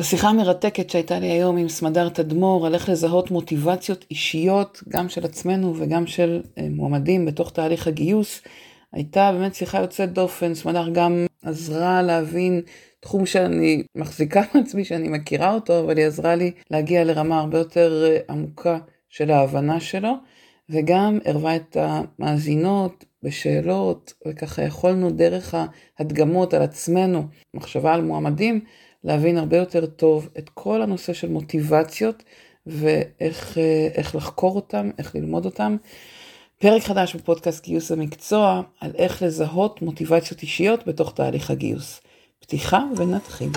בשיחה המרתקת שהייתה לי היום עם סמדר תדמור על איך לזהות מוטיבציות אישיות, גם של עצמנו וגם של אה, מועמדים בתוך תהליך הגיוס, הייתה באמת שיחה יוצאת דופן, סמדר גם עזרה להבין תחום שאני מחזיקה מעצמי, שאני מכירה אותו, אבל היא עזרה לי להגיע לרמה הרבה יותר אה, עמוקה של ההבנה שלו, וגם ערבה את המאזינות בשאלות, וככה יכולנו דרך ההדגמות על עצמנו, מחשבה על מועמדים, להבין הרבה יותר טוב את כל הנושא של מוטיבציות ואיך אה, לחקור אותם, איך ללמוד אותם. פרק חדש בפודקאסט גיוס המקצוע על איך לזהות מוטיבציות אישיות בתוך תהליך הגיוס. פתיחה ונתחיל.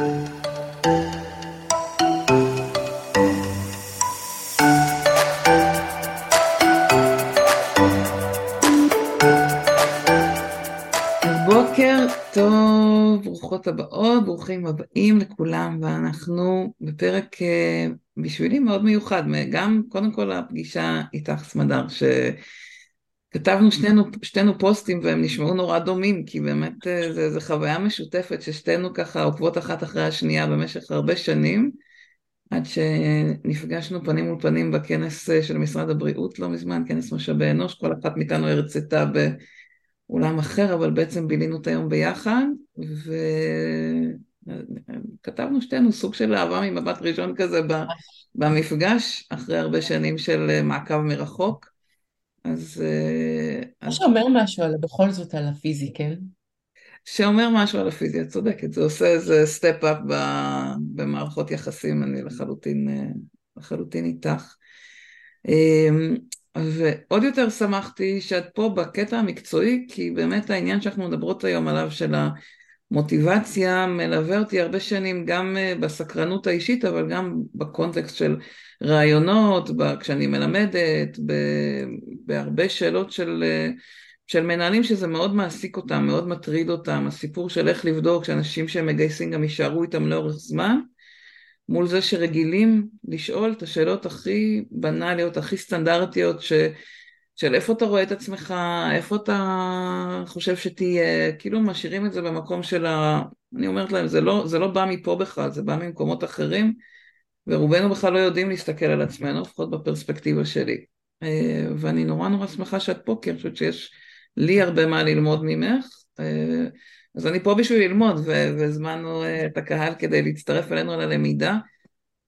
בוקר טוב, ברוכות הבאות, ברוכים הבאים לכולם, ואנחנו בפרק אה, בשבילי מאוד מיוחד, גם קודם כל הפגישה איתך סמדר, ש... כתבנו שנינו, שתינו פוסטים והם נשמעו נורא דומים, כי באמת אה, זו חוויה משותפת ששתינו ככה עוקבות אחת אחרי השנייה במשך הרבה שנים, עד שנפגשנו פנים מול פנים בכנס אה, של משרד הבריאות לא מזמן, כנס משאבי אנוש, כל אחת מאיתנו הרצתה באולם אחר, אבל בעצם בילינו את היום ביחד, וכתבנו שתינו סוג של אהבה ממבט ראשון כזה במפגש, אחרי הרבה שנים של אה, מעקב מרחוק. אז... מה שאומר משהו על, בכל זאת על הפיזי, כן? שאומר משהו על הפיזי, את צודקת, זה עושה איזה step-up במערכות יחסים, אני לחלוטין, לחלוטין איתך. ועוד יותר שמחתי שאת פה בקטע המקצועי, כי באמת העניין שאנחנו מדברות היום עליו של המוטיבציה מלווה אותי הרבה שנים גם אה, בסקרנות האישית, אבל גם בקונטקסט של רעיונות, כשאני מלמדת, בהרבה שאלות של, של מנהלים שזה מאוד מעסיק אותם, מאוד מטריד אותם, הסיפור של איך לבדוק שאנשים שהם מגייסים גם יישארו איתם לאורך זמן, מול זה שרגילים לשאול את השאלות הכי בנאליות, הכי סטנדרטיות, ש, של איפה אתה רואה את עצמך, איפה אתה חושב שתהיה, כאילו משאירים את זה במקום של ה... אני אומרת להם, זה לא, זה לא בא מפה בכלל, זה בא ממקומות אחרים. ורובנו בכלל לא יודעים להסתכל על עצמנו, לפחות בפרספקטיבה שלי. אה, ואני נורא נורא שמחה שאת פה, כי אני חושבת שיש לי הרבה מה ללמוד ממך. אה, אז אני פה בשביל ללמוד, והזמנו אה, את הקהל כדי להצטרף אלינו ללמידה.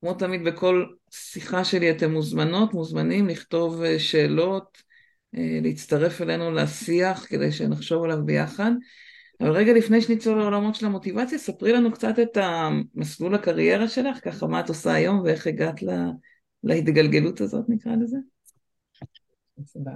כמו תמיד בכל שיחה שלי אתם מוזמנות, מוזמנים לכתוב שאלות, להצטרף אלינו לשיח כדי שנחשוב עליו ביחד. אבל רגע לפני שנצלול לעולמות של המוטיבציה, ספרי לנו קצת את המסלול הקריירה שלך, ככה מה את עושה היום ואיך הגעת לה, להתגלגלות הזאת נקרא לזה.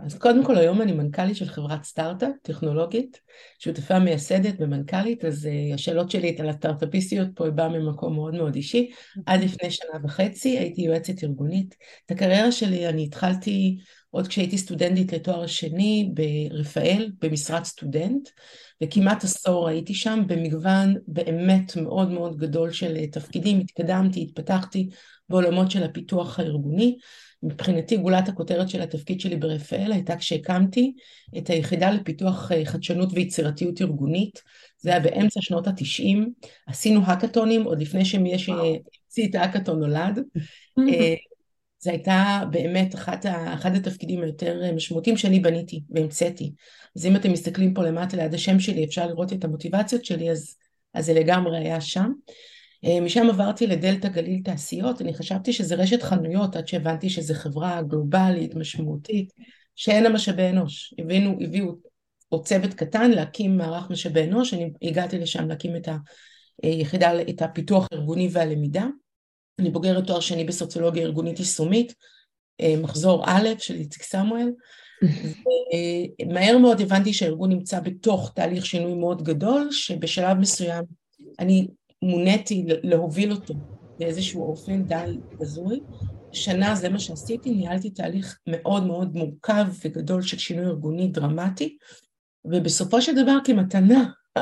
אז קודם כל היום אני מנכ"לית של חברת סטארט-אפ טכנולוגית, שותפה מייסדת ומנכ"לית, אז uh, השאלות שלי על הסטארט-אפיסטיות פה באה ממקום מאוד מאוד אישי. עד לפני שנה וחצי הייתי יועצת ארגונית. את הקריירה שלי אני התחלתי עוד כשהייתי סטודנטית לתואר שני ברפאל, במשרת סטודנט. וכמעט עשור הייתי שם במגוון באמת מאוד מאוד גדול של אה, תפקידים, התקדמתי, התפתחתי בעולמות של הפיתוח הארגוני. מבחינתי גולת הכותרת של התפקיד שלי ברפאל הייתה כשהקמתי את היחידה לפיתוח אה, חדשנות ויצירתיות ארגונית, זה היה באמצע שנות התשעים, עשינו האקתונים עוד לפני שמי שהמציא את האקתון נולד, אה, זו הייתה באמת אחת ה, אחד התפקידים היותר משמעותיים שאני בניתי והמצאתי. אז אם אתם מסתכלים פה למטה ליד השם שלי, אפשר לראות את המוטיבציות שלי, אז, אז זה לגמרי היה שם. אה, משם עברתי לדלתא גליל תעשיות, אני חשבתי שזה רשת חנויות עד שהבנתי שזו חברה גלובלית, משמעותית, שאין לה משאבי אנוש. הבינו, הביאו או צוות קטן להקים מערך משאבי אנוש, אני הגעתי לשם להקים את היחידה, את הפיתוח הארגוני והלמידה. אני בוגרת תואר שני בסוציולוגיה ארגונית יישומית, אה, מחזור א' של איציק סמואל, ומהר מאוד הבנתי שהארגון נמצא בתוך תהליך שינוי מאוד גדול, שבשלב מסוים אני מוניתי להוביל אותו באיזשהו אופן דל הזוי. שנה זה מה שעשיתי, ניהלתי תהליך מאוד מאוד מורכב וגדול של שינוי ארגוני דרמטי, ובסופו של דבר כמתנה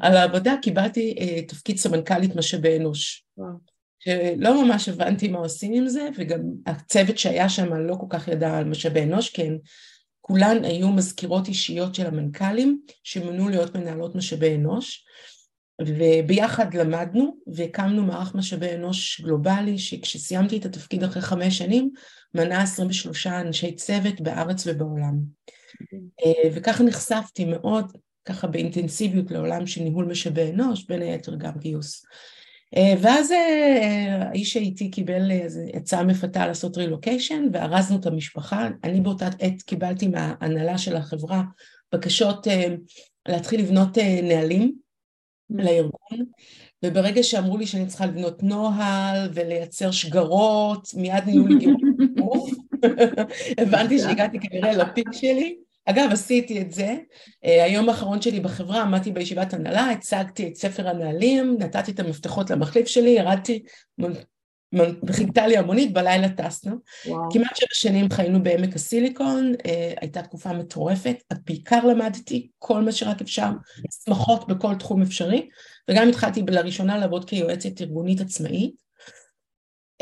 על, העבודה קיבלתי uh, תפקיד סמנכ"לית משאבי אנוש. שלא ממש הבנתי מה עושים עם זה, וגם הצוות שהיה שם לא כל כך ידע על משאבי אנוש, כי כולן היו מזכירות אישיות של המנכ"לים, שמונו להיות מנהלות משאבי אנוש. וביחד למדנו והקמנו מערך משאבי אנוש גלובלי שכשסיימתי את התפקיד אחרי חמש שנים מנה 23 אנשי צוות בארץ ובעולם. אה, וככה נחשפתי מאוד ככה באינטנסיביות לעולם של ניהול משאבי אנוש, בין היתר גם גיוס. אה, ואז אה, האיש שאיתי קיבל הצעה מפתה לעשות רילוקיישן וארזנו את המשפחה. אני באותה עת קיבלתי מההנהלה של החברה בקשות להתחיל לבנות נהלים לארגון, וברגע שאמרו לי שאני צריכה לבנות נוהל ולייצר שגרות, מיד נהיו לי גירות הבנתי שהגעתי כנראה לפיק שלי. אגב, עשיתי את זה. אה, היום האחרון שלי בחברה, עמדתי בישיבת הנהלה, הצגתי את ספר הנהלים, נתתי את המפתחות למחליף שלי, ירדתי, חיכתה לי המונית, בלילה טסנו. וואו. כמעט שבע שנים חיינו בעמק הסיליקון, אה, הייתה תקופה מטורפת, בעיקר למדתי כל מה שרק אפשר, שמחות בכל תחום אפשרי, וגם התחלתי לראשונה לעבוד כיועצת ארגונית עצמאית.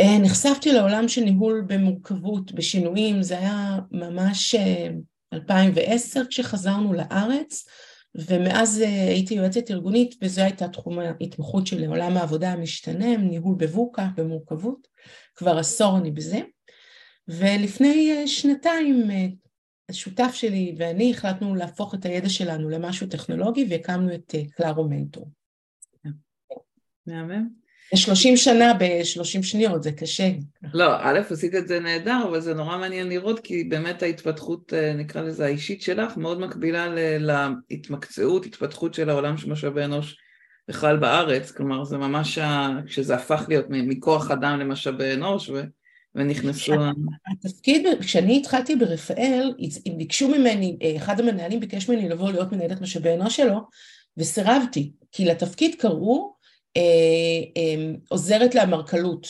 אה, נחשפתי לעולם של ניהול במורכבות, בשינויים, זה היה ממש 2010 כשחזרנו לארץ, ומאז אה, הייתי יועצת ארגונית וזו הייתה תחום ההתמחות שלי, עולם העבודה המשתנה, ניהול בבוקה, במורכבות, כבר עשור אני בזה. ולפני אה, שנתיים אה, השותף שלי ואני החלטנו להפוך את הידע שלנו למשהו טכנולוגי והקמנו את קלארו מנטור. מהמם. 30 שנה ב-30 שניות, זה קשה. לא, א', עשית את זה נהדר, אבל זה נורא מעניין לראות, כי באמת ההתפתחות, אה, נקרא לזה האישית שלך, מאוד מקבילה להתמקצעות, התפתחות של העולם של משאבי אנוש בכלל בארץ, כלומר זה ממש, כשזה הפך להיות מכוח אדם למשאבי אנוש, ו... ונכנסו... התפקיד, כשאני התחלתי ברפאל, ביקשו ממני, אה, אחד המנהלים ביקש ממני לבוא להיות מנהלת משאבי אנוש שלו, וסירבתי, כי לתפקיד קראו עוזרת לאמרכלות.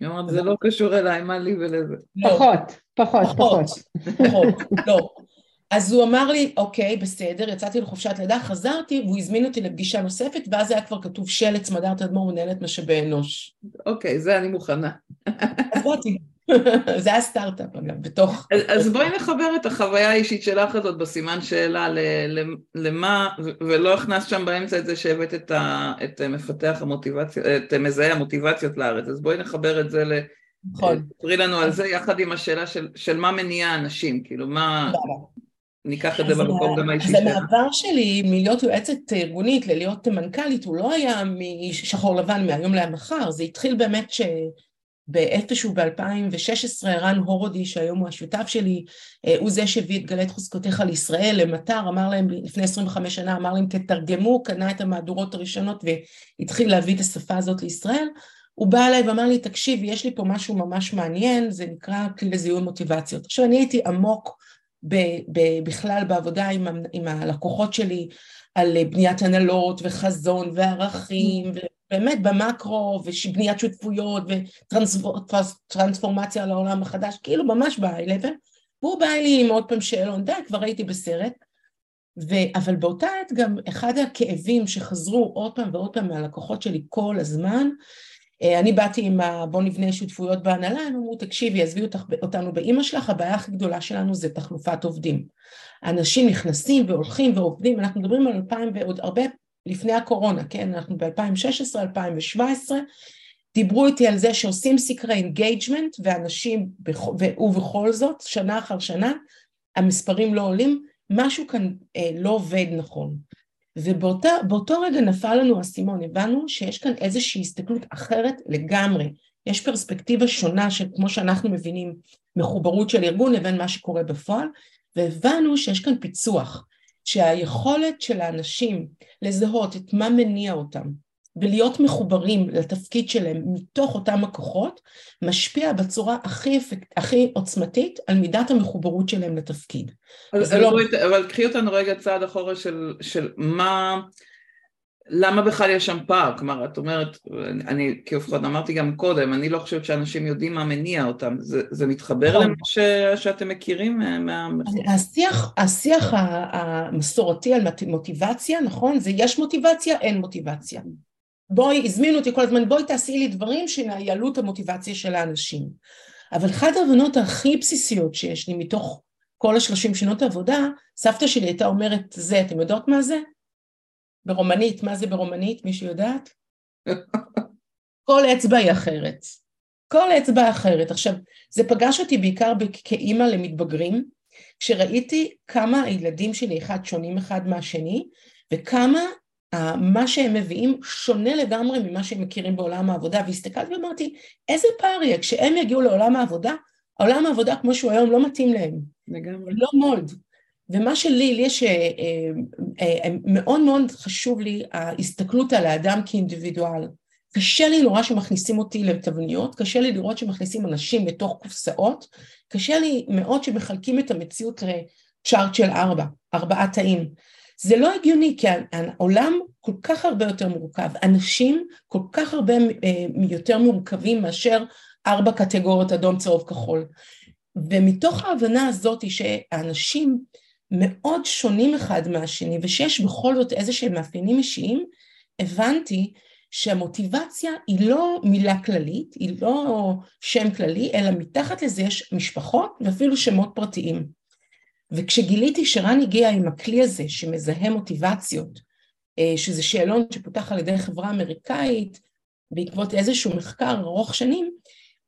היא אומרת, זה לא קשור אליי, מה לי ולזה? לא. פחות, פחות, פחות. פחות, לא. אז הוא אמר לי, אוקיי, בסדר, יצאתי לחופשת לידה, חזרתי, והוא הזמין אותי לפגישה נוספת, ואז היה כבר כתוב שלט סמדרת אדמו"ר מנהלת משאבי אנוש. אוקיי, זה אני מוכנה. אז באתי. זה היה סטארט-אפ אגב, בתוך... אז, אז בואי נחבר את החוויה האישית שלך הזאת בסימן שאלה ל, ל, למה, ולא הכנסת שם באמצע את זה שהבאת את, ה, את מפתח המוטיבציה, את מזהה המוטיבציות לארץ, אז בואי נחבר את זה ל... נכון. תראי לנו על זה יחד עם השאלה של, של מה מניע אנשים, כאילו מה... ניקח את זה במקום גם האישי שלנו. אז המעבר שלי מלהיות יועצת ארגונית ללהיות מנכ"לית, הוא לא היה משחור לבן מהיום למחר, זה התחיל באמת ש... באיפשהו ב-2016 רן הורודי שהיום הוא השותף שלי אה, הוא זה שהביא את גלי חוזקותיך לישראל למטר אמר להם לפני 25 שנה אמר להם תתרגמו קנה את המהדורות הראשונות והתחיל להביא את השפה הזאת לישראל. הוא בא אליי ואמר לי תקשיב יש לי פה משהו ממש מעניין זה נקרא כלי לזיהוי מוטיבציות עכשיו אני הייתי עמוק ב- ב- בכלל בעבודה עם, עם הלקוחות שלי על בניית הנהלות וחזון וערכים באמת במקרו ובניית שותפויות וטרנספורמציה לעולם החדש, כאילו ממש ב-high level, והוא בא לי עם עוד פעם שאלון, די, כבר הייתי בסרט, ו... אבל באותה עת גם אחד הכאבים שחזרו עוד פעם ועוד פעם מהלקוחות שלי כל הזמן, אה, אני באתי עם ה... בוא נבנה שותפויות בהנהלה, הם אמרו תקשיבי עזבי אותך, אותנו באימא שלך, הבעיה הכי גדולה שלנו זה תחלופת עובדים. אנשים נכנסים והולכים ועובדים, אנחנו מדברים על אלפיים ועוד הרבה לפני הקורונה, כן, אנחנו ב-2016, 2017, דיברו איתי על זה שעושים סקרי engagement ואנשים, ובכל זאת, שנה אחר שנה, המספרים לא עולים, משהו כאן אה, לא עובד נכון. ובאותו רגע נפל לנו האסימון, הבנו שיש כאן איזושהי הסתכלות אחרת לגמרי. יש פרספקטיבה שונה של כמו שאנחנו מבינים מחוברות של ארגון לבין מה שקורה בפועל, והבנו שיש כאן פיצוח. שהיכולת של האנשים לזהות את מה מניע אותם ולהיות מחוברים לתפקיד שלהם מתוך אותם הכוחות, משפיע בצורה הכי, אפק... הכי עוצמתית על מידת המחוברות שלהם לתפקיד. אבל, לא... אבל קחי אותנו רגע צעד אחורה של, של מה... למה בכלל יש שם פער? כלומר, את אומרת, אני כפחות אמרתי גם קודם, אני לא חושבת שאנשים יודעים מה מניע אותם, זה, זה מתחבר נכון. למה ש, שאתם מכירים אה, מה... השיח, השיח המסורתי על מוטיבציה, נכון? זה יש מוטיבציה, אין מוטיבציה. בואי, הזמינו אותי כל הזמן, בואי תעשי לי דברים שיעלו את המוטיבציה של האנשים. אבל אחת ההבנות הכי בסיסיות שיש לי מתוך כל השלושים שנות עבודה, סבתא שלי הייתה אומרת, זה, אתם יודעות מה זה? ברומנית, מה זה ברומנית? מישהו יודעת? כל אצבע היא אחרת. כל אצבע אחרת. עכשיו, זה פגש אותי בעיקר כאימא למתבגרים, כשראיתי כמה הילדים שלי אחד שונים אחד מהשני, וכמה מה שהם מביאים שונה לגמרי ממה שהם מכירים בעולם העבודה, והסתכלתי ואמרתי, איזה פער יהיה, כשהם יגיעו לעולם העבודה, העולם העבודה כמו שהוא היום לא מתאים להם. לגמרי. לא מולד. ומה שלי, לי יש, אה, אה, אה, מאוד מאוד חשוב לי ההסתכלות על האדם כאינדיבידואל. קשה לי נורא שמכניסים אותי לתבניות, קשה לי לראות שמכניסים אנשים לתוך קופסאות, קשה לי מאוד שמחלקים את המציאות לצ'ארט של ארבע, ארבעה תאים. זה לא הגיוני, כי העולם כל כך הרבה יותר מורכב, אנשים כל כך הרבה יותר מורכבים מאשר ארבע קטגוריות אדום, צהוב, כחול. ומתוך ההבנה הזאת שהאנשים מאוד שונים אחד מהשני ושיש בכל זאת איזה שהם מאפיינים אישיים, הבנתי שהמוטיבציה היא לא מילה כללית, היא לא שם כללי, אלא מתחת לזה יש משפחות ואפילו שמות פרטיים. וכשגיליתי שרן הגיע עם הכלי הזה שמזהה מוטיבציות, אה, שזה שאלון שפותח על ידי חברה אמריקאית בעקבות איזשהו מחקר ארוך שנים,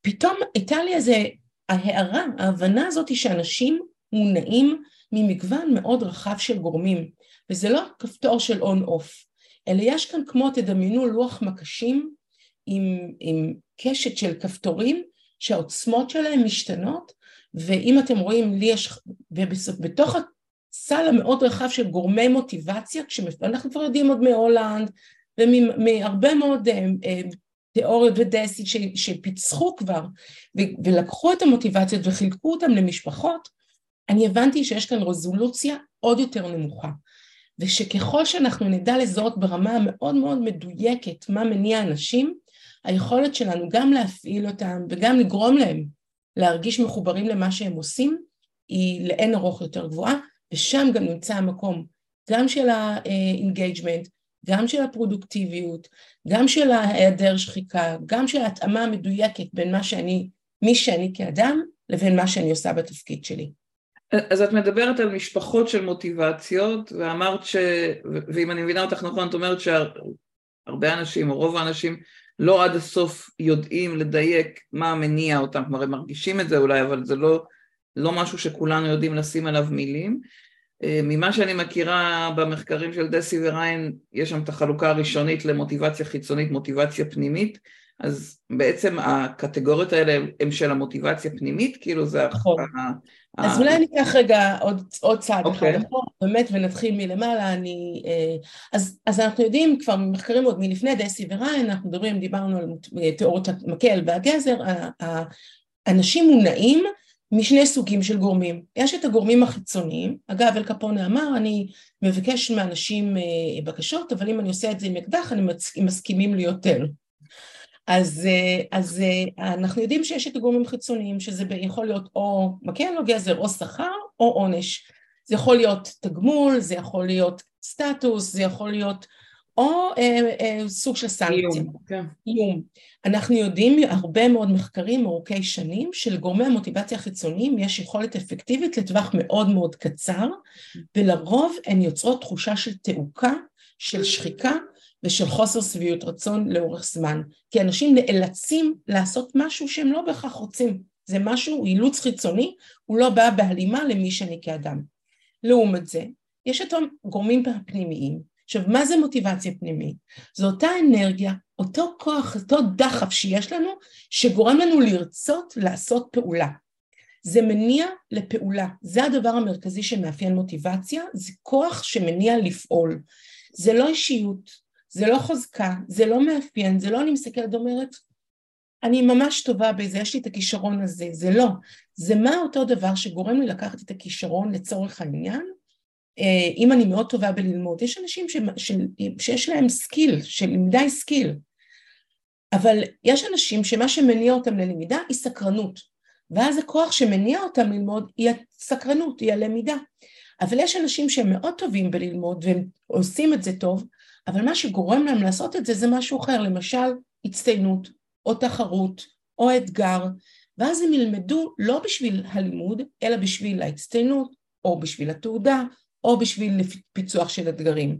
פתאום הייתה לי איזה ההערה, ההבנה הזאת שאנשים מונעים ממגוון מאוד רחב של גורמים, וזה לא כפתור של און-אוף, אלא יש כאן כמו תדמיינו לוח מקשים עם, עם קשת של כפתורים שהעוצמות שלהם משתנות, ואם אתם רואים, לי יש, ובתוך הסל המאוד רחב של גורמי מוטיבציה, כשאנחנו כבר יודעים עוד מהולנד ומהרבה מאוד אה, אה, תיאוריות ודסי שפיצחו כבר ולקחו את המוטיבציות וחילקו אותן למשפחות, אני הבנתי שיש כאן רזולוציה עוד יותר נמוכה, ושככל שאנחנו נדע לזהות ברמה המאוד מאוד מדויקת מה מניע אנשים, היכולת שלנו גם להפעיל אותם וגם לגרום להם להרגיש מחוברים למה שהם עושים, היא לאין ארוך יותר גבוהה, ושם גם נמצא המקום גם של ה-engagement, גם של הפרודוקטיביות, גם של ההיעדר שחיקה, גם של ההתאמה המדויקת בין מה שאני, מי שאני כאדם, לבין מה שאני עושה בתפקיד שלי. אז את מדברת על משפחות של מוטיבציות, ואמרת ש... ואם אני מבינה אותך נכון, את אומרת שהרבה אנשים, או רוב האנשים, לא עד הסוף יודעים לדייק מה מניע אותם, כלומר הם מרגישים את זה אולי, אבל זה לא, לא משהו שכולנו יודעים לשים עליו מילים. אה, ממה שאני מכירה במחקרים של דסי וריין, יש שם את החלוקה הראשונית למוטיבציה חיצונית, מוטיבציה פנימית, אז בעצם הקטגוריות האלה הן של המוטיבציה פנימית, כאילו זה... נכון. אז אולי אני אקח רגע עוד, עוד צעד אחד אוקיי. אחורה, באמת, ונתחיל מלמעלה. אני, אה, אז, אז אנחנו יודעים כבר ממחקרים עוד מלפני דסי וריין, אנחנו מדברים, דיברנו על תיאוריות המקל והגזר, אנשים מונעים משני סוגים של גורמים. יש את הגורמים החיצוניים, אגב אל קפונה אמר, אני מבקש מאנשים אה, בקשות, אבל אם אני עושה את זה עם אקדח, אני מסכימים לי יותר. אז, אה, אז אה, אנחנו יודעים שיש את הגורמים החיצוניים, שזה יכול להיות או מקל או גזר, או שכר או עונש. זה יכול להיות תגמול, זה יכול להיות סטטוס, זה יכול להיות או אה, אה, סוג של סנקציה. איום, כן. איום. אנחנו יודעים מהרבה מאוד מחקרים ארוכי שנים שלגורמי המוטיבציה החיצוניים יש יכולת אפקטיבית לטווח מאוד מאוד קצר, ולרוב הן יוצרות תחושה של תעוקה, של שחיקה ושל חוסר שביעות רצון לאורך זמן. כי אנשים נאלצים לעשות משהו שהם לא בהכרח רוצים. זה משהו, אילוץ חיצוני, הוא לא בא בהלימה למי שאני כאדם. לעומת זה, יש את הגורמים הפנימיים עכשיו, מה זה מוטיבציה פנימית? זו אותה אנרגיה, אותו כוח, אותו דחף שיש לנו, שגורם לנו לרצות לעשות פעולה. זה מניע לפעולה, זה הדבר המרכזי שמאפיין מוטיבציה, זה כוח שמניע לפעול. זה לא אישיות, זה לא חוזקה, זה לא מאפיין, זה לא אני מסתכלת ואומרת, אני ממש טובה בזה, יש לי את הכישרון הזה, זה לא. זה מה אותו דבר שגורם לי לקחת את הכישרון לצורך העניין אה, אם אני מאוד טובה בללמוד, יש אנשים ש, ש, שיש להם skill, של למידה skill, אבל יש אנשים שמה שמניע אותם ללמידה היא סקרנות, ואז הכוח שמניע אותם ללמוד היא הסקרנות, היא הלמידה. אבל יש אנשים שהם מאוד טובים בללמוד והם עושים את זה טוב, אבל מה שגורם להם לעשות את זה זה משהו אחר, למשל הצטיינות, או תחרות, או אתגר, ואז הם ילמדו לא בשביל הלימוד, אלא בשביל ההצטיינות, או בשביל התעודה, או בשביל פיצוח של אתגרים.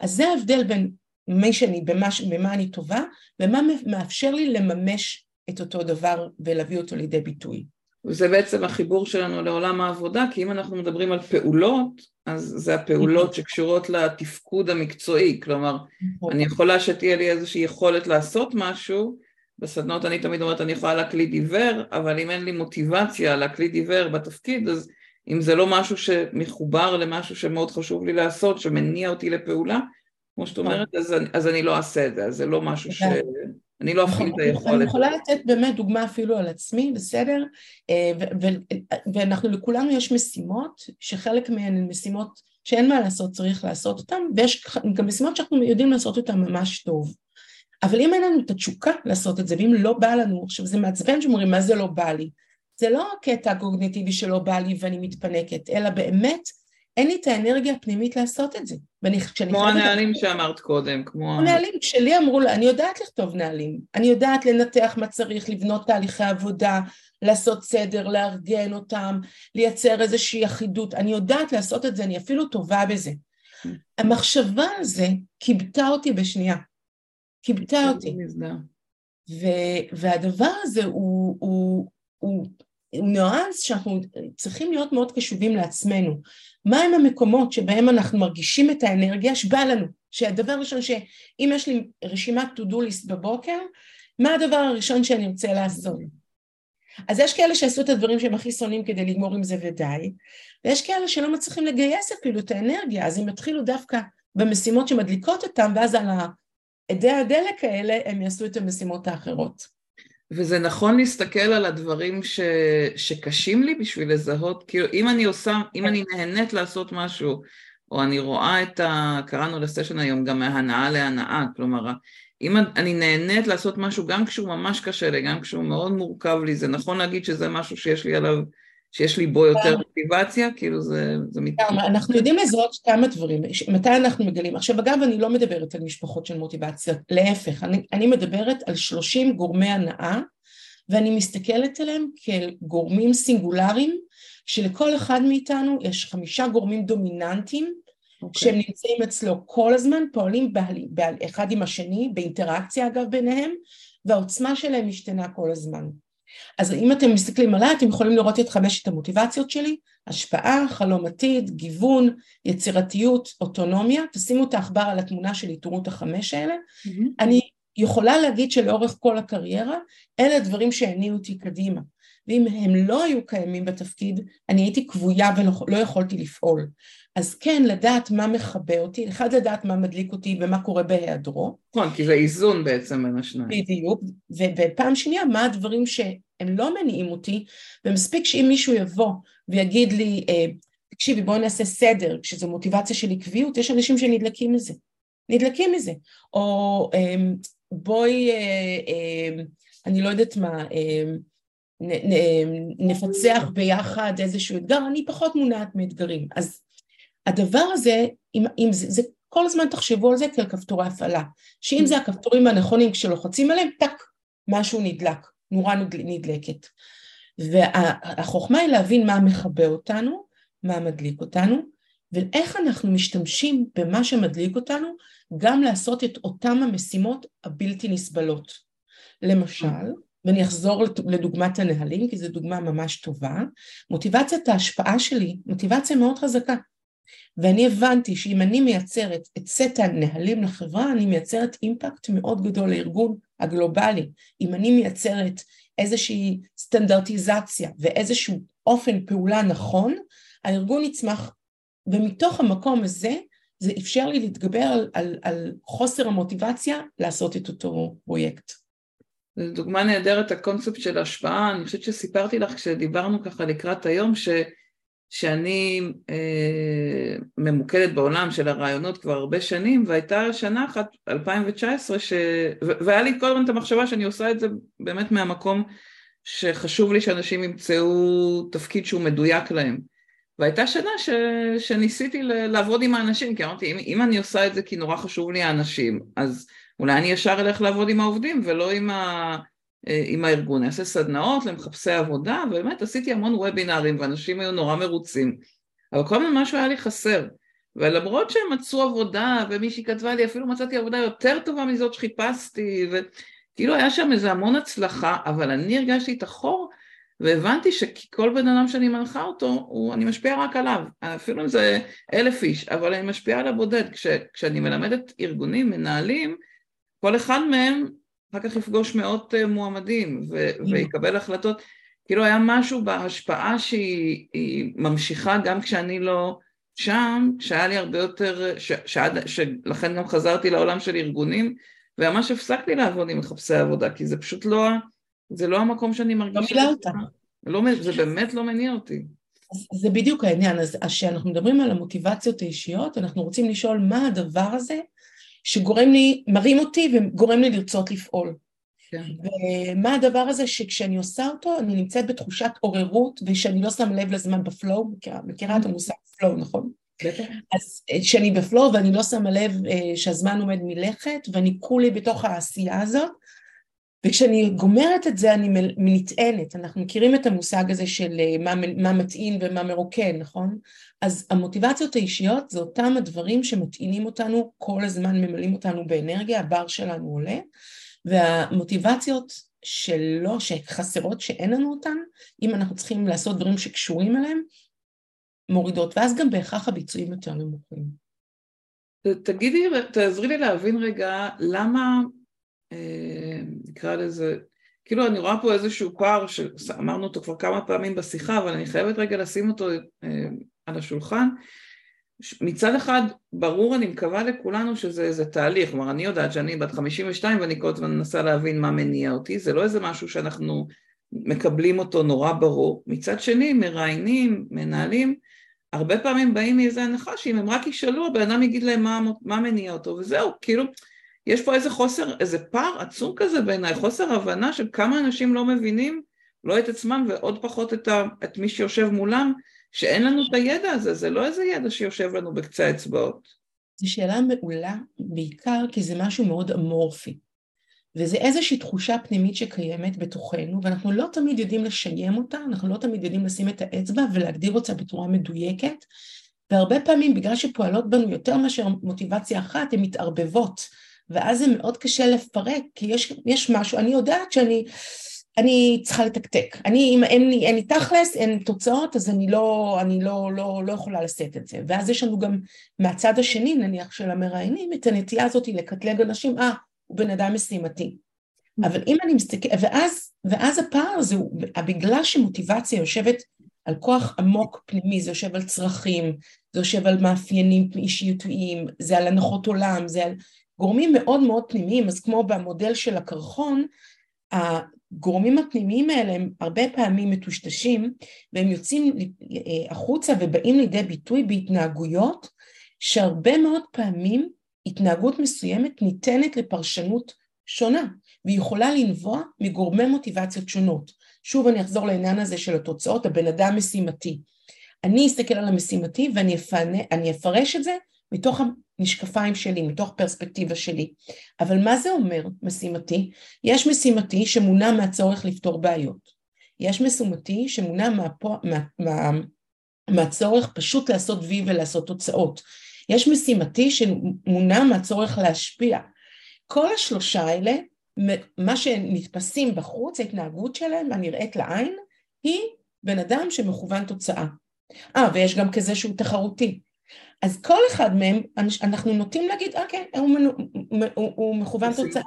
אז זה ההבדל בין מי שאני, במה, במה אני טובה, ומה מאפשר לי לממש את אותו דבר ולהביא אותו לידי ביטוי. וזה בעצם החיבור שלנו לעולם העבודה, כי אם אנחנו מדברים על פעולות, אז זה הפעולות נכון. שקשורות לתפקוד המקצועי, כלומר, נכון. אני יכולה שתהיה לי איזושהי יכולת לעשות משהו, בסדנות אני תמיד אומרת אני יכולה להקליט עיוור, אבל אם אין לי מוטיבציה להקליט עיוור בתפקיד, אז אם זה לא משהו שמחובר למשהו שמאוד חשוב לי לעשות, שמניע אותי לפעולה, כמו שאת אומרת, נכון. אז, אז אני לא אעשה את זה, אז זה לא משהו ש... אני לא אפעיל את היכולת. אני יכולה לתת באמת דוגמה אפילו על עצמי, בסדר? אה, ואנחנו לכולנו יש משימות, שחלק מהן הן משימות שאין מה לעשות, צריך לעשות אותן, ויש גם משימות שאנחנו יודעים לעשות אותן ממש טוב. אבל אם אין לנו את התשוקה לעשות את זה, ואם לא בא לנו, עכשיו זה מעצבן שאומרים מה זה לא בא לי, זה לא הקטע הקוגניטיבי שלא בא לי ואני מתפנקת, אלא באמת אין לי את האנרגיה הפנימית לעשות את זה. ואני, כמו הנהלים את... שאמרת קודם, כמו... הנהלים, כשלי אמרו, אני יודעת לכתוב נהלים, אני יודעת לנתח מה צריך, לבנות תהליכי עבודה, לעשות סדר, לארגן אותם, לייצר איזושהי אחידות, אני יודעת לעשות את זה, אני אפילו טובה בזה. המחשבה על זה כיבתה אותי בשנייה. כיבתה אותי. ו, והדבר הזה הוא, הוא, הוא, הוא ניואנס שאנחנו צריכים להיות מאוד קשובים לעצמנו. מהם המקומות שבהם אנחנו מרגישים את האנרגיה שבא לנו, שהדבר הראשון שאם יש לי רשימת to do list בבוקר, מה הדבר הראשון שאני רוצה לעשות? אז יש כאלה שעשו את הדברים שהם הכי שונאים כדי לגמור עם זה ודי, ויש כאלה שלא מצליחים לגייס אפילו את האנרגיה, אז הם יתחילו דווקא במשימות שמדליקות אותם, ואז על אדי הדלק האלה הם יעשו את המשימות האחרות. וזה נכון להסתכל על הדברים ש... שקשים לי בשביל לזהות, כאילו אם אני עושה, אם אני נהנית לעשות משהו, או אני רואה את ה... קראנו לסשן היום גם מהנאה להנאה, כלומר, אם אני נהנית לעשות משהו גם כשהוא ממש קשה לי, גם כשהוא מאוד מורכב לי, זה נכון להגיד שזה משהו שיש לי עליו שיש לי בו יותר מוטיבציה, כאילו זה... זה מת... אנחנו יודעים לזהות כמה דברים, מתי אנחנו מגלים. עכשיו אגב אני לא מדברת על משפחות של מוטיבציה, להפך, אני, אני מדברת על 30 גורמי הנאה, ואני מסתכלת עליהם כגורמים סינגולריים, שלכל אחד מאיתנו יש חמישה גורמים דומיננטיים, okay. אוקיי. שהם נמצאים אצלו כל הזמן, פועלים בעל, בעל, אחד עם השני, באינטראקציה אגב ביניהם, והעוצמה שלהם משתנה כל הזמן. אז אם אתם מסתכלים עליי, אתם יכולים לראות את חמשת המוטיבציות שלי, השפעה, חלום עתיד, גיוון, יצירתיות, אוטונומיה, תשימו את העכבר על התמונה שלי, תראו את החמש האלה. Mm-hmm. אני יכולה להגיד שלאורך כל הקריירה, אלה הדברים שהניעו אותי קדימה. ואם הם לא היו קיימים בתפקיד, אני הייתי כבויה ולא לא יכולתי לפעול. אז כן, לדעת מה מכבה אותי, אחד לדעת מה מדליק אותי ומה קורה בהיעדרו. נכון, כי זה איזון בעצם בין השניים. בדיוק, ופעם שנייה, מה הדברים שהם לא מניעים אותי, ומספיק שאם מישהו יבוא ויגיד לי, אה, תקשיבי בואי נעשה סדר, כשזו מוטיבציה של עקביות, יש אנשים שנדלקים מזה, נדלקים מזה, או אה, בואי, אה, אני לא יודעת מה, נפצח ביחד איזשהו אתגר, אני פחות מונעת מאתגרים. אז הדבר הזה, אם, אם זה, זה, כל הזמן תחשבו על זה כעל כפתורי הפעלה, שאם זה הכפתורים הנכונים כשלוחצים עליהם, טאק, משהו נדלק, נורה נדלקת. והחוכמה היא להבין מה מכבה אותנו, מה מדליק אותנו, ואיך אנחנו משתמשים במה שמדליק אותנו גם לעשות את אותם המשימות הבלתי נסבלות. למשל, ואני אחזור לדוגמת הנהלים, כי זו דוגמה ממש טובה, מוטיבציית ההשפעה שלי, מוטיבציה מאוד חזקה. ואני הבנתי שאם אני מייצרת את סט הנהלים לחברה, אני מייצרת אימפקט מאוד גדול לארגון הגלובלי. אם אני מייצרת איזושהי סטנדרטיזציה ואיזשהו אופן פעולה נכון, הארגון יצמח. ומתוך המקום הזה, זה אפשר לי להתגבר על, על, על חוסר המוטיבציה לעשות את אותו פרויקט. זו דוגמה נהדרת, הקונספט של השפעה, אני חושבת שסיפרתי לך כשדיברנו ככה לקראת היום, ש... שאני אה, ממוקדת בעולם של הרעיונות כבר הרבה שנים, והייתה שנה אחת, 2019, ש... והיה לי כל הזמן את המחשבה שאני עושה את זה באמת מהמקום שחשוב לי שאנשים ימצאו תפקיד שהוא מדויק להם. והייתה שנה ש... שניסיתי לעבוד עם האנשים, כי אמרתי, אם, אם אני עושה את זה כי נורא חשוב לי האנשים, אז אולי אני ישר אלך לעבוד עם העובדים ולא עם ה... אה, עם הארגון, אני אעשה סדנאות למחפשי עבודה, ובאמת עשיתי המון וובינארים ואנשים היו נורא מרוצים, אבל כל הזמן משהו היה לי חסר, ולמרות שהם מצאו עבודה, ומישהי כתבה לי, אפילו מצאתי עבודה יותר טובה מזאת שחיפשתי, וכאילו היה שם איזה המון הצלחה, אבל אני הרגשתי את החור, והבנתי שכל בן אדם שאני מנחה אותו, הוא, אני משפיעה רק עליו, אפילו אם זה אלף איש, אבל אני משפיעה על הבודד. כש, כשאני מלמדת ארגונים, מנהלים, כל אחד מהם אחר כך יפגוש מאות אה, מועמדים ו- ויקבל החלטות. כאילו היה משהו בהשפעה שהיא ממשיכה גם כשאני לא שם, שהיה לי הרבה יותר, ש- שעד, שלכן גם חזרתי לעולם של ארגונים, וממש הפסקתי לעבוד עם מחפשי עבודה, כי זה פשוט לא, זה לא המקום שאני מרגישה. לא מילא אותה. לא, זה באמת לא מניע אותי. זה בדיוק העניין, אז כשאנחנו מדברים על המוטיבציות האישיות, אנחנו רוצים לשאול מה הדבר הזה שגורם לי, מרים אותי וגורם לי לרצות לפעול. כן. ומה הדבר הזה שכשאני עושה אותו, אני נמצאת בתחושת עוררות ושאני לא שם לב לזמן בפלואו, מכירה, מכירה את המושג פלואו, נכון? בטח. אז כשאני אה, בפלואו ואני לא שמה לב אה, שהזמן עומד מלכת ואני כולי בתוך העשייה הזאת, וכשאני גומרת את זה אני נטענת, אנחנו מכירים את המושג הזה של אה, מה, מה מטעין ומה מרוקן, נכון? אז המוטיבציות האישיות זה אותם הדברים שמטעינים אותנו כל הזמן, ממלאים אותנו באנרגיה, הבר שלנו עולה, והמוטיבציות שלא, שחסרות, שאין לנו אותן, אם אנחנו צריכים לעשות דברים שקשורים אליהם, מורידות, ואז גם בהכרח הביצועים יותר נמוכים. תגידי, תעזרי לי להבין רגע, למה נקרא לזה, כאילו אני רואה פה איזשהו פער שאמרנו אותו כבר כמה פעמים בשיחה, אבל אני חייבת רגע לשים אותו אה, על השולחן. מצד אחד, ברור, אני מקווה לכולנו שזה איזה תהליך, כלומר אני יודעת שאני בת 52 ואני כל הזמן מנסה להבין מה מניע אותי, זה לא איזה משהו שאנחנו מקבלים אותו נורא ברור. מצד שני, מראיינים, מנהלים, הרבה פעמים באים מאיזה הנחה שאם הם רק ישאלו, הבן אדם יגיד להם מה, מה מניע אותו, וזהו, כאילו, יש פה איזה חוסר, איזה פער עצום כזה בעיניי, חוסר הבנה של כמה אנשים לא מבינים, לא את עצמם ועוד פחות את, ה, את מי שיושב מולם, שאין לנו את הידע הזה, זה לא איזה ידע שיושב לנו בקצה האצבעות. זו שאלה מעולה, בעיקר כי זה משהו מאוד אמורפי. וזה איזושהי תחושה פנימית שקיימת בתוכנו, ואנחנו לא תמיד יודעים לשיים אותה, אנחנו לא תמיד יודעים לשים את האצבע ולהגדיר אותה בצורה מדויקת, והרבה פעמים בגלל שפועלות בנו יותר מאשר מוטיבציה אחת, הן מתערבבות. ואז זה מאוד קשה לפרק, כי יש, יש משהו, אני יודעת שאני אני צריכה לתקתק. אני, אם אין לי, אין לי תכלס, אין תוצאות, אז אני לא, אני לא, לא, לא יכולה לשאת את זה. ואז יש לנו גם מהצד השני, נניח של המראיינים, את הנטייה הזאת לקטלג אנשים, אה, הוא בן אדם משימתי. אבל אם אני מסתכלת, ואז, ואז הפער הזה, בגלל שמוטיבציה יושבת על כוח עמוק פנימי, זה יושב על צרכים, זה יושב על מאפיינים אישיותיים, זה על הנחות עולם, זה על גורמים מאוד מאוד פנימיים, אז כמו במודל של הקרחון, הגורמים הפנימיים האלה הם הרבה פעמים מטושטשים והם יוצאים החוצה ובאים לידי ביטוי בהתנהגויות שהרבה מאוד פעמים התנהגות מסוימת ניתנת לפרשנות שונה והיא יכולה לנבוע מגורמי מוטיבציות שונות. שוב אני אחזור לעניין הזה של התוצאות, הבן אדם משימתי. אני אסתכל על המשימתי ואני אפרש את זה מתוך המשקפיים שלי, מתוך פרספקטיבה שלי. אבל מה זה אומר משימתי? יש משימתי שמונע מהצורך לפתור בעיות. יש משימתי שמונע מהפו, מה, מה, מהצורך פשוט לעשות וי ולעשות תוצאות. יש משימתי שמונע מהצורך להשפיע. כל השלושה האלה, מה שנתפסים בחוץ, ההתנהגות שלהם, הנראית לעין, היא בן אדם שמכוון תוצאה. אה, ויש גם כזה שהוא תחרותי. אז כל אחד מהם, אנחנו נוטים להגיד, אה כן, הוא, הוא, הוא, הוא מכוון תוצאה.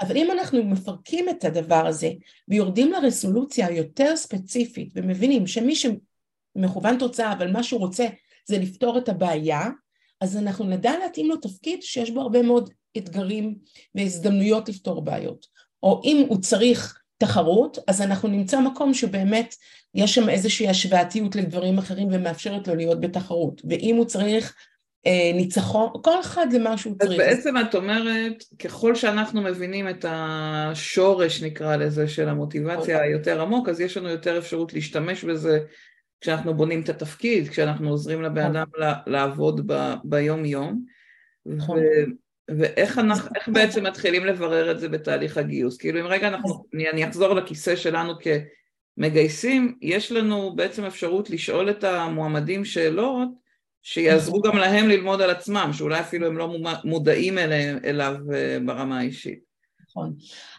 אבל אם אנחנו מפרקים את הדבר הזה ויורדים לרסולוציה היותר ספציפית ומבינים שמי שמכוון תוצאה אבל מה שהוא רוצה זה לפתור את הבעיה, אז אנחנו נדע להתאים לו תפקיד שיש בו הרבה מאוד אתגרים והזדמנויות לפתור בעיות. או אם הוא צריך תחרות, אז אנחנו נמצא מקום שבאמת יש שם איזושהי השוואתיות לדברים אחרים ומאפשרת לו להיות בתחרות. ואם הוא צריך אה, ניצחון, כל אחד למה שהוא אז צריך. אז בעצם את אומרת, ככל שאנחנו מבינים את השורש, נקרא לזה, של המוטיבציה אוקיי. היותר עמוק, אז יש לנו יותר אפשרות להשתמש בזה כשאנחנו בונים את התפקיד, כשאנחנו עוזרים לבן נכון. אדם לעבוד ביום-יום. נכון. ואיך אנחנו, איך בעצם מתחילים לברר את זה בתהליך הגיוס? כאילו אם רגע אנחנו, אני, אני אחזור לכיסא שלנו כמגייסים, יש לנו בעצם אפשרות לשאול את המועמדים שאלות שיעזרו גם להם ללמוד על עצמם, שאולי אפילו הם לא מודעים אליו אה, ברמה האישית. נכון.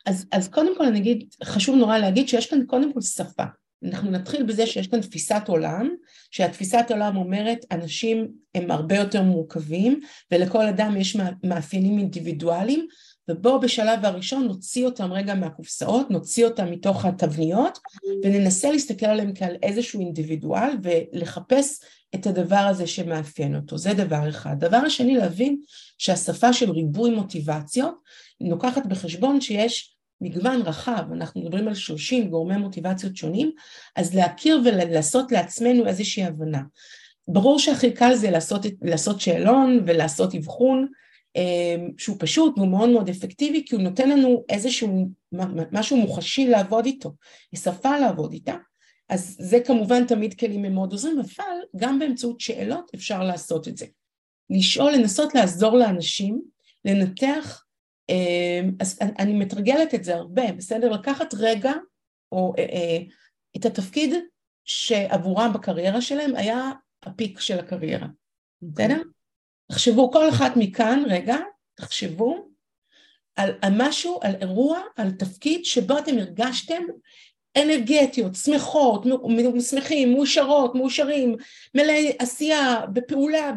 אז, אז קודם כל אני אגיד, חשוב נורא להגיד שיש כאן קודם כל שפה. אנחנו נתחיל בזה שיש כאן תפיסת עולם, שהתפיסת עולם אומרת אנשים הם הרבה יותר מורכבים ולכל אדם יש מאפיינים אינדיבידואליים ובואו בשלב הראשון נוציא אותם רגע מהקופסאות, נוציא אותם מתוך התבניות וננסה להסתכל עליהם כעל איזשהו אינדיבידואל ולחפש את הדבר הזה שמאפיין אותו, זה דבר אחד. דבר השני להבין שהשפה של ריבוי מוטיבציות לוקחת בחשבון שיש מגוון רחב, אנחנו מדברים על 30 גורמי מוטיבציות שונים, אז להכיר ולעשות לעצמנו איזושהי הבנה. ברור שהכי קל זה לעשות, לעשות שאלון ולעשות אבחון, אמ, שהוא פשוט והוא מאוד מאוד אפקטיבי כי הוא נותן לנו איזשהו משהו מוחשי לעבוד איתו, שפה לעבוד איתה, אז זה כמובן תמיד כלים הם מאוד עוזרים, אבל גם באמצעות שאלות אפשר לעשות את זה. לשאול, לנסות לעזור לאנשים, לנתח, אז אני מתרגלת את זה הרבה, בסדר? לקחת רגע, או אה, אה, את התפקיד שעבורם בקריירה שלהם היה הפיק של הקריירה, אוקיי. בסדר? תחשבו כל אחת מכאן, רגע, תחשבו על, על משהו, על אירוע, על תפקיד שבו אתם הרגשתם אנרגטיות, שמחות, שמחים, מאושרות, מאושרים, מלאי עשייה, בפעולה,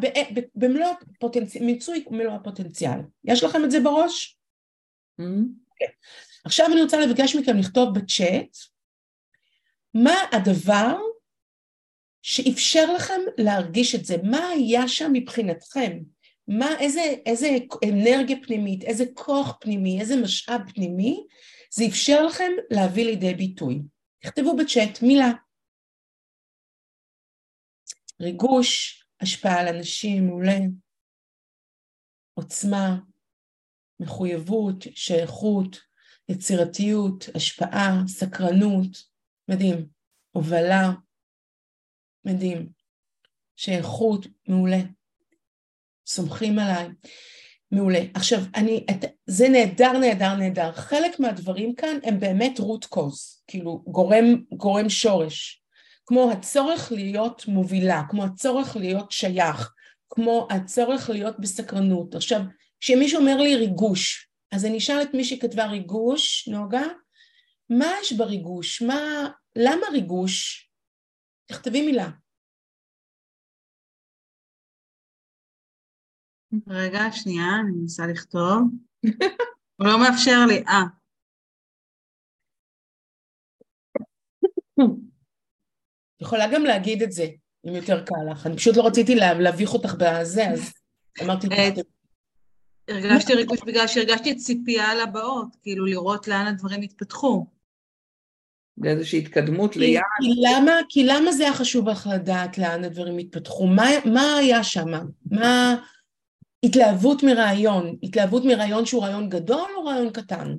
במלוא הפוטנציאל, מיצוי מלוא הפוטנציאל. יש לכם את זה בראש? Okay. אוקיי. עכשיו אני רוצה לבקש מכם לכתוב בצ'אט מה הדבר שאפשר לכם להרגיש את זה, מה היה שם מבחינתכם, מה, איזה, איזה אנרגיה פנימית, איזה כוח פנימי, איזה משאב פנימי, זה אפשר לכם להביא לידי ביטוי. תכתבו בצ'אט מילה. ריגוש, השפעה על אנשים, מעולה. עוצמה, מחויבות, שייכות, יצירתיות, השפעה, סקרנות, מדהים. הובלה, מדהים. שייכות, מעולה. סומכים עליי. מעולה. עכשיו, אני, את, זה נהדר, נהדר, נהדר. חלק מהדברים כאן הם באמת root cause, כאילו גורם, גורם שורש. כמו הצורך להיות מובילה, כמו הצורך להיות שייך, כמו הצורך להיות בסקרנות. עכשיו, כשמישהו אומר לי ריגוש, אז אני אשאל את מי שכתבה ריגוש, נוגה, מה יש בריגוש? מה, למה ריגוש? תכתבי מילה. רגע, שנייה, אני מנסה לכתוב. הוא לא מאפשר לי, אה. יכולה גם להגיד את זה, אם יותר קל לך. אני פשוט לא רציתי להביך אותך בזה, אז אמרתי... הרגשתי ריגוש בגלל שהרגשתי ציפייה לבאות, כאילו לראות לאן הדברים יתפתחו. לאיזושהי התקדמות ליעד. כי למה, כי למה זה היה חשוב לך לדעת לאן הדברים יתפתחו? מה, מה היה שם? מה... התלהבות מרעיון, התלהבות מרעיון שהוא רעיון גדול או רעיון קטן?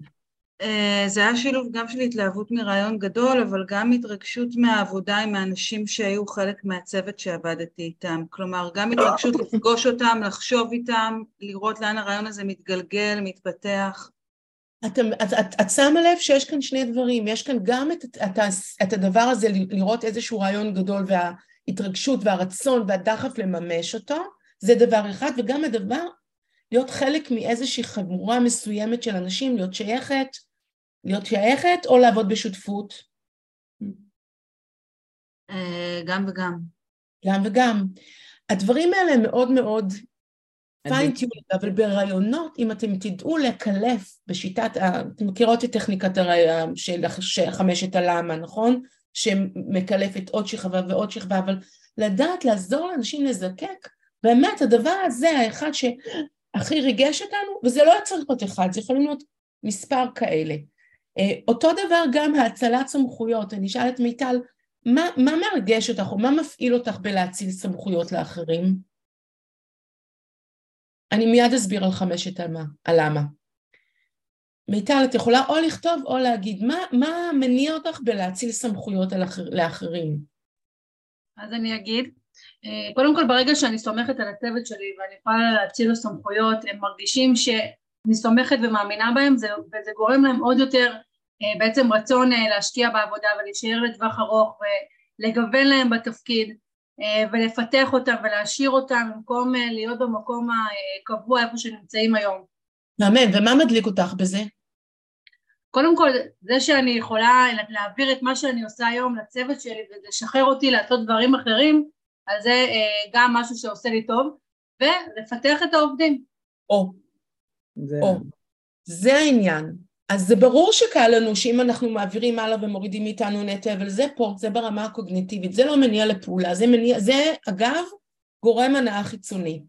אה, זה היה שילוב גם של התלהבות מרעיון גדול, אבל גם התרגשות מהעבודה עם האנשים שהיו חלק מהצוות שעבדתי איתם. כלומר, גם התרגשות לפגוש אותם, לחשוב איתם, לראות לאן הרעיון הזה מתגלגל, מתפתח. את, את, את, את שמה לב שיש כאן שני דברים, יש כאן גם את, את, את הדבר הזה לראות איזשהו רעיון גדול וההתרגשות והרצון והדחף לממש אותו, זה דבר אחד, וגם הדבר, להיות חלק מאיזושהי חבורה מסוימת של אנשים, להיות שייכת, להיות שייכת או לעבוד בשותפות? אה, גם וגם. גם וגם. הדברים האלה הם מאוד מאוד fine-tuning, אבל בריאיונות, אם אתם תדעו לקלף בשיטת, אתם מכירות את טכניקת הריאיון של חמשת הלמה, נכון? שמקלפת עוד שכבה ועוד שכבה, אבל לדעת לעזור לאנשים לזקק באמת הדבר הזה, האחד שהכי ריגש אותנו, וזה לא צריך להיות אחד, זה יכולים להיות מספר כאלה. אה, אותו דבר גם האצלת סמכויות, אני אשאל את מיטל, מה, מה מרגש אותך או מה מפעיל אותך בלהציל סמכויות לאחרים? אני מיד אסביר על חמשת הלמה, הלמה. מיטל, את יכולה או לכתוב או להגיד, מה, מה מניע אותך בלהציל סמכויות לאחר, לאחרים? אז אני אגיד, אה, קודם כל ברגע שאני סומכת על הצוות שלי ואני יכולה להציל לו סמכויות הם מרגישים שאני סומכת ומאמינה בהם זה, וזה גורם להם עוד יותר אה, בעצם רצון אה, להשקיע בעבודה ולהישאר לטווח ארוך ולגוון להם בתפקיד אה, ולפתח אותם ולהשאיר אותם במקום אה, להיות במקום הקבוע איפה שנמצאים היום. מאמן, ומה מדליק אותך בזה? קודם כל, זה שאני יכולה להעביר את מה שאני עושה היום לצוות שלי ולשחרר אותי לעשות דברים אחרים, אז זה גם משהו שעושה לי טוב, ולפתח את העובדים. או, זה... או, זה העניין. אז זה ברור שקל לנו שאם אנחנו מעבירים הלאה ומורידים מאיתנו נטל, אבל זה פה, זה ברמה הקוגניטיבית, זה לא מניע לפעולה, זה מניע, זה אגב גורם הנאה חיצוני.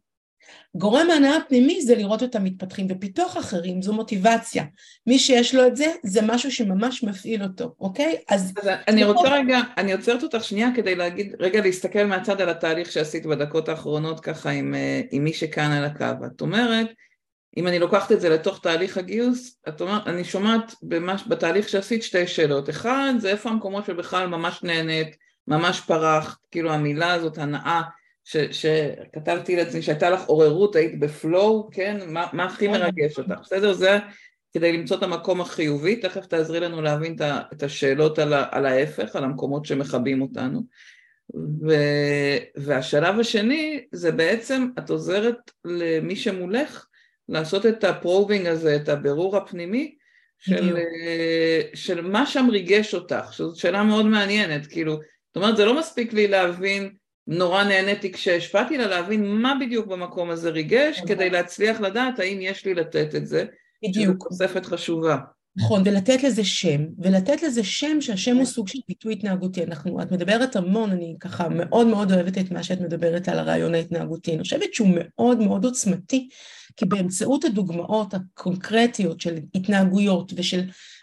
גורם הנאה פנימי זה לראות אותם מתפתחים, ופיתוח אחרים זו מוטיבציה. מי שיש לו את זה, זה משהו שממש מפעיל אותו, אוקיי? אז... אז אני רוצה רגע, אני עוצרת אותך שנייה כדי להגיד, רגע להסתכל מהצד על התהליך שעשית בדקות האחרונות ככה עם, אה, עם מי שכאן על הקו. את אומרת, אם אני לוקחת את זה לתוך תהליך הגיוס, את אומרת, אני שומעת במש, בתהליך שעשית שתי שאלות. אחד, זה איפה המקומות שבכלל ממש נהנית, ממש פרחת, כאילו המילה הזאת, הנאה, ש, שכתבתי לעצמי, שהייתה לך עוררות, היית בפלואו, כן? מה, מה הכי כן. מרגש אותך? בסדר? זה כדי למצוא את המקום החיובי, תכף תעזרי לנו להבין את השאלות על, ה, על ההפך, על המקומות שמכבים אותנו. ו, והשלב השני זה בעצם, את עוזרת למי שמולך לעשות את ה probing הזה, את הבירור הפנימי של, של מה שם ריגש אותך, שזאת שאלה מאוד מעניינת, כאילו, זאת אומרת זה לא מספיק לי להבין נורא נהניתי כשהשפעתי לה להבין מה בדיוק במקום הזה ריגש נכון. כדי להצליח לדעת האם יש לי לתת את זה, בדיוק. שזו תוספת חשובה. נכון, ולתת לזה שם, ולתת לזה שם שהשם הוא סוג של ביטוי התנהגותי. אנחנו, את מדברת המון, אני ככה מאוד מאוד אוהבת את מה שאת מדברת על הרעיון ההתנהגותי. אני חושבת שהוא מאוד מאוד עוצמתי, כי באמצעות הדוגמאות הקונקרטיות של התנהגויות ושל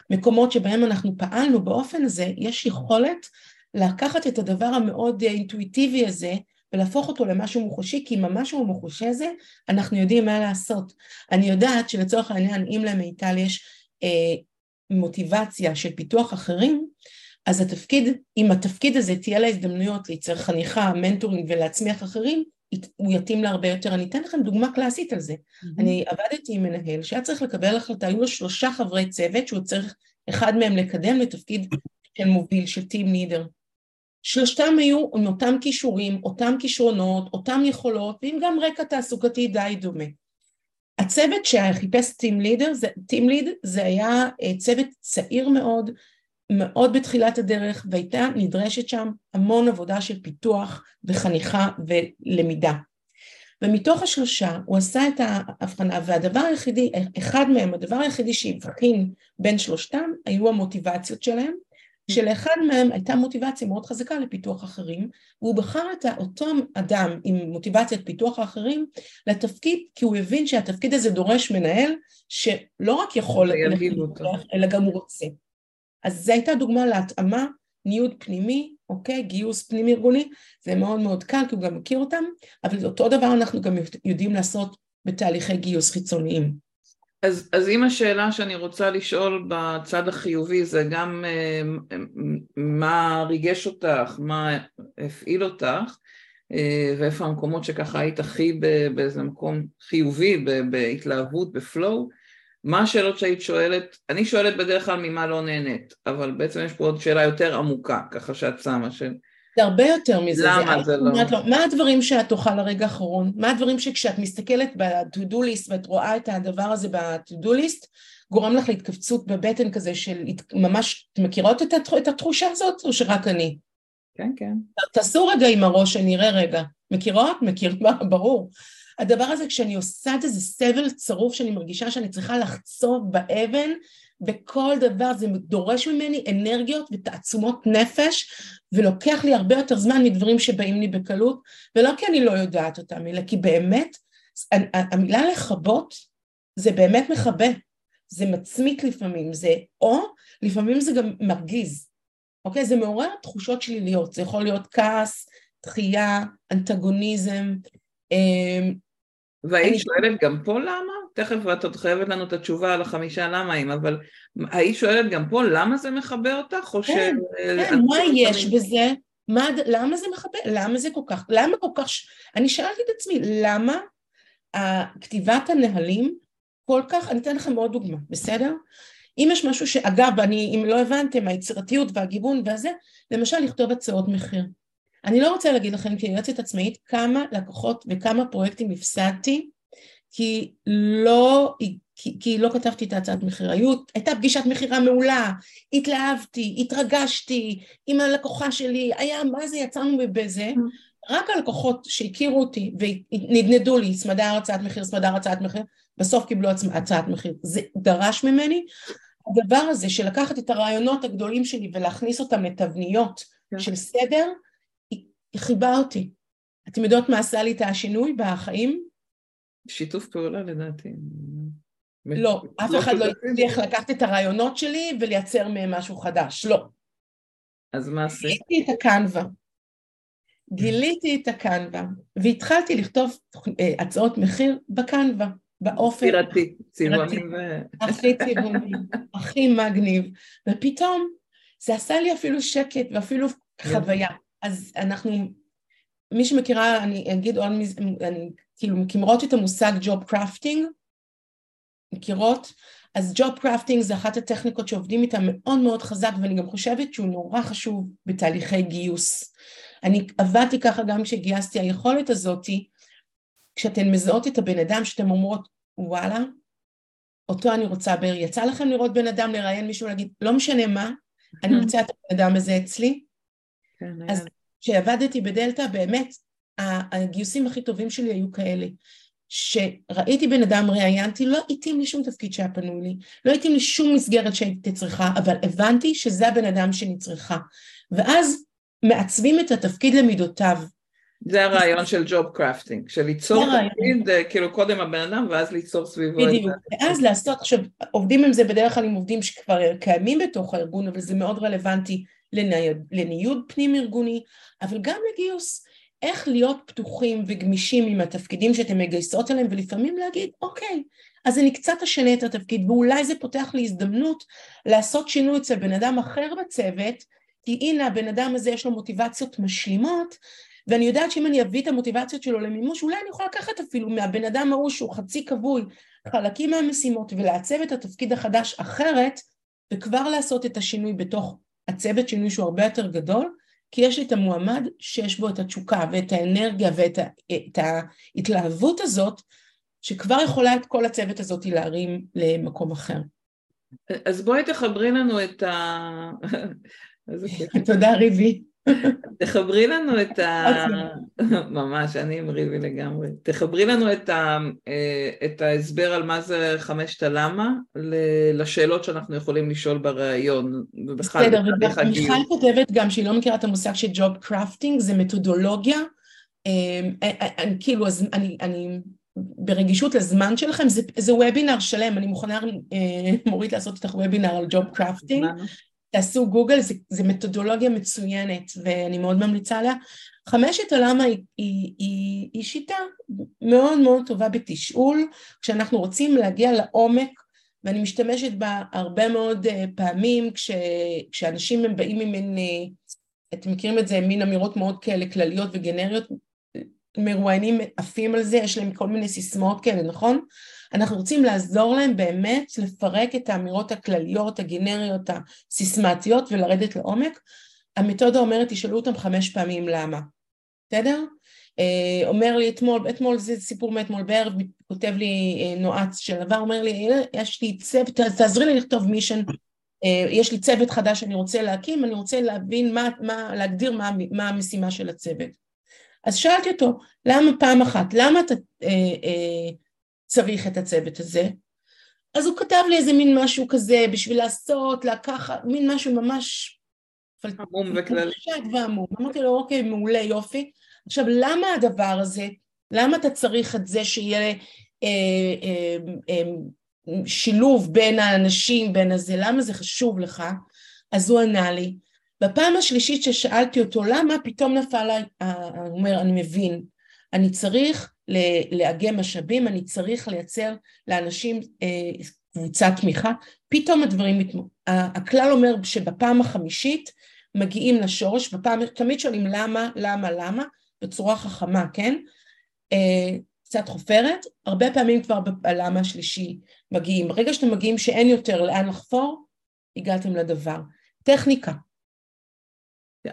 מקומות שבהם אנחנו פעלנו באופן הזה, יש יכולת לקחת את הדבר המאוד אינטואיטיבי הזה ולהפוך אותו למשהו מוחשי, כי עם המשהו המוחשי הזה אנחנו יודעים מה לעשות. אני יודעת שלצורך העניין, אם למיטל יש אה, מוטיבציה של פיתוח אחרים, אז התפקיד, אם התפקיד הזה תהיה לה הזדמנויות לייצר חניכה, מנטורינג ולהצמיח אחרים, הוא יתאים לה הרבה יותר. אני אתן לכם דוגמה קלאסית על זה. Mm-hmm. אני עבדתי עם מנהל שהיה צריך לקבל החלטה, היו לו שלושה חברי צוות שהוא צריך אחד מהם לקדם לתפקיד של מוביל, של טים נידר. שלושתם היו עם אותם כישורים, אותם כישרונות, אותם יכולות, ועם גם רקע תעסוקתי די דומה. הצוות שחיפש טים לידר, טים ליד, זה היה אה, צוות צעיר מאוד, מאוד בתחילת הדרך, והייתה נדרשת שם המון עבודה של פיתוח וחניכה ולמידה. ומתוך השלושה הוא עשה את ההבחנה, והדבר היחידי, אחד מהם, הדבר היחידי שהבחין בין שלושתם, היו המוטיבציות שלהם, שלאחד מהם הייתה מוטיבציה מאוד חזקה לפיתוח אחרים, והוא בחר את אותו אדם עם מוטיבציית פיתוח האחרים לתפקיד, כי הוא הבין שהתפקיד הזה דורש מנהל שלא רק יכול, אלא גם הוא רוצה. אז זו הייתה דוגמה להתאמה, ניוד פנימי, אוקיי? גיוס פנים ארגוני, זה מאוד מאוד קל כי הוא גם מכיר אותם, אבל אותו דבר אנחנו גם יודעים לעשות בתהליכי גיוס חיצוניים. אז, אז אם השאלה שאני רוצה לשאול בצד החיובי זה גם אה, מה ריגש אותך, מה הפעיל אותך, אה, ואיפה המקומות שככה היית הכי באיזה מקום חיובי, בהתלהבות, בפלואו, מה השאלות שהיית שואלת? אני שואלת בדרך כלל ממה לא נהנית, אבל בעצם יש פה עוד שאלה יותר עמוקה, ככה שאת שמה, של זה הרבה יותר מזה. למה זה, זה לא? לו, מה הדברים שאת תאכל לרגע האחרון? מה הדברים שכשאת מסתכלת ב-to-do list ואת רואה את הדבר הזה ב-to-do list, גורם לך להתכווצות בבטן כזה של ממש, את מכירות את, את התחושה הזאת או שרק אני? כן, כן. תעשו רגע עם הראש, שאני אראה רגע. מכירות? מכיר, ברור. הדבר הזה, כשאני עושה את איזה סבל צרוף שאני מרגישה שאני צריכה לחצוב באבן, בכל דבר זה דורש ממני אנרגיות ותעצומות נפש ולוקח לי הרבה יותר זמן מדברים שבאים לי בקלות ולא כי אני לא יודעת אותם אלא כי באמת המילה לכבות זה באמת מכבה. זה מצמית לפעמים זה או לפעמים זה גם מרגיז. אוקיי? זה מעורר תחושות שליליות. זה יכול להיות כעס דחייה אנטגוניזם אמ, והיית אני... שואלת גם פה למה? תכף את עוד חייבת לנו את התשובה על החמישה למה אבל היית שואלת גם פה למה זה מחבר אותך? או כן, ש... כן, מה יש תמיד... בזה? מה, למה זה מחבר? למה זה כל כך? למה כל כך... אני שאלתי את עצמי, למה כתיבת הנהלים כל כך... אני אתן לכם עוד דוגמה, בסדר? אם יש משהו שאגב, אני, אם לא הבנתם, היצירתיות והגיוון והזה, למשל לכתוב הצעות מחיר. אני לא רוצה להגיד לכם כיועצת עצמאית כמה לקוחות וכמה פרויקטים הפסדתי כי לא, כי, כי לא כתבתי את ההצעת מחיר. היו, הייתה פגישת מכירה מעולה, התלהבתי, התרגשתי עם הלקוחה שלי, היה מה זה יצאנו בזה, רק הלקוחות שהכירו אותי ונדנדו לי סמדר הצעת מחיר, סמדר הצעת מחיר, בסוף קיבלו הצעת מחיר. זה דרש ממני. הדבר הזה של לקחת את הרעיונות הגדולים שלי ולהכניס אותם לתבניות כן. של סדר, היא חיבה אותי. אתם יודעות מה עשה לי את השינוי בחיים? שיתוף פעולה לדעתי. לא, אף אחד לא הצליח לקחת את הרעיונות שלי ולייצר מהם משהו חדש, לא. אז מה עשית? גיליתי את הקנווה. גיליתי את הקנווה, והתחלתי לכתוב אה, הצעות מחיר בקנווה, באופן... צירתי, צבעוני ו... הכי צבעוני, הכי מגניב, ופתאום זה עשה לי אפילו שקט ואפילו חוויה. אז אנחנו, מי שמכירה, אני אגיד עוד, אני כאילו מכירות את המושג ג'וב קרפטינג, מכירות? אז ג'וב קרפטינג זה אחת הטכניקות שעובדים איתה מאוד מאוד חזק ואני גם חושבת שהוא נורא חשוב בתהליכי גיוס. אני עבדתי ככה גם כשגייסתי היכולת הזאתי, כשאתן מזהות את הבן אדם שאתן אומרות וואלה, אותו אני רוצה בר, יצא לכם לראות בן אדם, לראיין מישהו, להגיד לא משנה מה, אני רוצה את הבן אדם הזה אצלי. כן, אז כשעבדתי בדלתא באמת הגיוסים הכי טובים שלי היו כאלה. שראיתי בן אדם, ראיינתי, לא התאים לי שום תפקיד שהיה פנוי לי, לא התאים לי שום מסגרת שהייתי צריכה, אבל הבנתי שזה הבן אדם שאני צריכה. ואז מעצבים את התפקיד למידותיו. זה הרעיון של ג'וב קרפטינג, של ליצור תפקיד, אה, כאילו קודם הבן אדם ואז ליצור סביבו את זה. ואז לעשות, עכשיו עובדים עם זה בדרך כלל עם עובדים שכבר קיימים בתוך הארגון, אבל זה מאוד רלוונטי לניוד פנים ארגוני, אבל גם לגיוס. איך להיות פתוחים וגמישים עם התפקידים שאתם מגייסות אליהם ולפעמים להגיד אוקיי אז אני קצת אשנה את התפקיד ואולי זה פותח לי הזדמנות לעשות שינוי אצל בן אדם אחר בצוות כי הנה הבן אדם הזה יש לו מוטיבציות משלימות ואני יודעת שאם אני אביא את המוטיבציות שלו למימוש אולי אני יכולה לקחת אפילו מהבן אדם ההוא שהוא חצי כבוי חלקים מהמשימות ולעצב את התפקיד החדש אחרת וכבר לעשות את השינוי בתוך הצוות שינוי שהוא הרבה יותר גדול כי יש לי את המועמד שיש בו את התשוקה ואת האנרגיה ואת ה, את ההתלהבות הזאת, שכבר יכולה את כל הצוות הזאת להרים למקום אחר. אז בואי תחברי לנו את ה... תודה ריבי. תחברי לנו את ה... ממש, אני עם ריבי לגמרי. תחברי לנו את, ה... אה, את ההסבר על מה זה חמשת הלמה לשאלות שאנחנו יכולים לשאול בריאיון. בסדר, ומיכל כותבת גם שהיא לא מכירה את המושג של job crafting, זה מתודולוגיה. אה, אה, כאילו, אז אני, אני ברגישות לזמן שלכם, זה, זה וובינר שלם, אני מוכנה מורית לעשות איתך וובינר על job crafting. תעשו גוגל, זו מתודולוגיה מצוינת ואני מאוד ממליצה עליה. חמשת הלמה היא, היא, היא, היא שיטה מאוד מאוד טובה בתשאול, כשאנחנו רוצים להגיע לעומק, ואני משתמשת בה הרבה מאוד uh, פעמים, כש, כשאנשים הם באים ממין, uh, אתם מכירים את זה, מין אמירות מאוד כאלה כלליות וגנריות, מרואיינים עפים על זה, יש להם כל מיני סיסמאות כאלה, נכון? אנחנו רוצים לעזור להם באמת לפרק את האמירות הכלליות, הגנריות, הסיסמטיות ולרדת לעומק. המתודה אומרת, תשאלו אותם חמש פעמים למה, בסדר? אה, אומר לי אתמול, אתמול זה סיפור מאתמול בערב, כותב לי אה, נועץ של עבר, אומר לי, יש לי צוות, תעזרי לי לכתוב מישן, אה, יש לי צוות חדש שאני רוצה להקים, אני רוצה להבין מה, מה להגדיר מה, מה המשימה של הצוות. אז שאלתי אותו, למה פעם אחת, למה אתה אה, אה, צריך את הצוות הזה? אז הוא כתב לי איזה מין משהו כזה בשביל לעשות, לקחת, מין משהו ממש... עמום וכללי. ועמום. אמרתי לו, אוקיי, מעולה, יופי. עכשיו, למה הדבר הזה, למה אתה צריך את זה שיהיה אה, אה, אה, שילוב בין האנשים, בין הזה, למה זה חשוב לך? אז הוא ענה לי, בפעם השלישית ששאלתי אותו למה, פתאום נפל עליי, הוא אומר, אני מבין, אני צריך לאגם משאבים, אני צריך לייצר לאנשים אה, קבוצת תמיכה, פתאום הדברים, הכלל אומר שבפעם החמישית מגיעים לשורש, בפעם, תמיד שואלים למה, למה, למה, בצורה חכמה, כן? אה, קצת חופרת, הרבה פעמים כבר בלמה השלישי מגיעים. ברגע שאתם מגיעים שאין יותר לאן לחפור, הגעתם לדבר. טכניקה,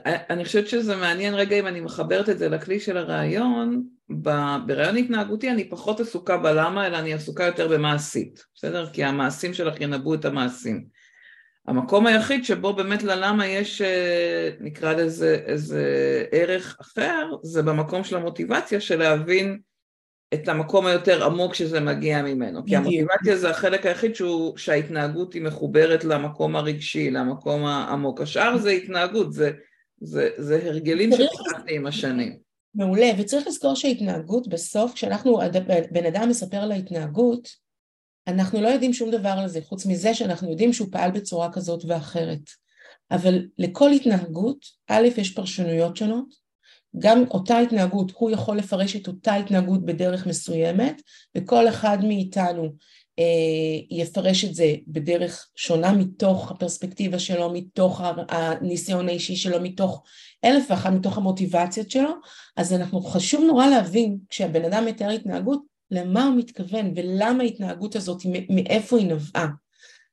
אני חושבת שזה מעניין רגע אם אני מחברת את זה לכלי של הרעיון, ברעיון התנהגותי אני פחות עסוקה בלמה, אלא אני עסוקה יותר במעשית, בסדר? כי המעשים שלך ינבאו את המעשים. המקום היחיד שבו באמת ללמה יש, אה, נקרא לזה איזה ערך אחר, זה במקום של המוטיבציה של להבין את המקום היותר עמוק שזה מגיע ממנו. כי המוטיבציה זה החלק היחיד שהוא, שההתנהגות היא מחוברת למקום הרגשי, למקום העמוק. השאר זה התנהגות, זה, זה, זה הרגלים שפתחתי עם השנים. מעולה, וצריך לזכור שהתנהגות בסוף, כשאנחנו, בן אדם מספר על ההתנהגות, אנחנו לא יודעים שום דבר על זה, חוץ מזה שאנחנו יודעים שהוא פעל בצורה כזאת ואחרת. אבל לכל התנהגות, א', יש פרשנויות שונות, גם אותה התנהגות, הוא יכול לפרש את אותה התנהגות בדרך מסוימת, וכל אחד מאיתנו יפרש את זה בדרך שונה מתוך הפרספקטיבה שלו, מתוך הניסיון האישי שלו, מתוך אלף ואחת, מתוך המוטיבציות שלו, אז אנחנו חשוב נורא להבין כשהבן אדם מתאר התנהגות, למה הוא מתכוון ולמה ההתנהגות הזאת, מאיפה היא נבעה.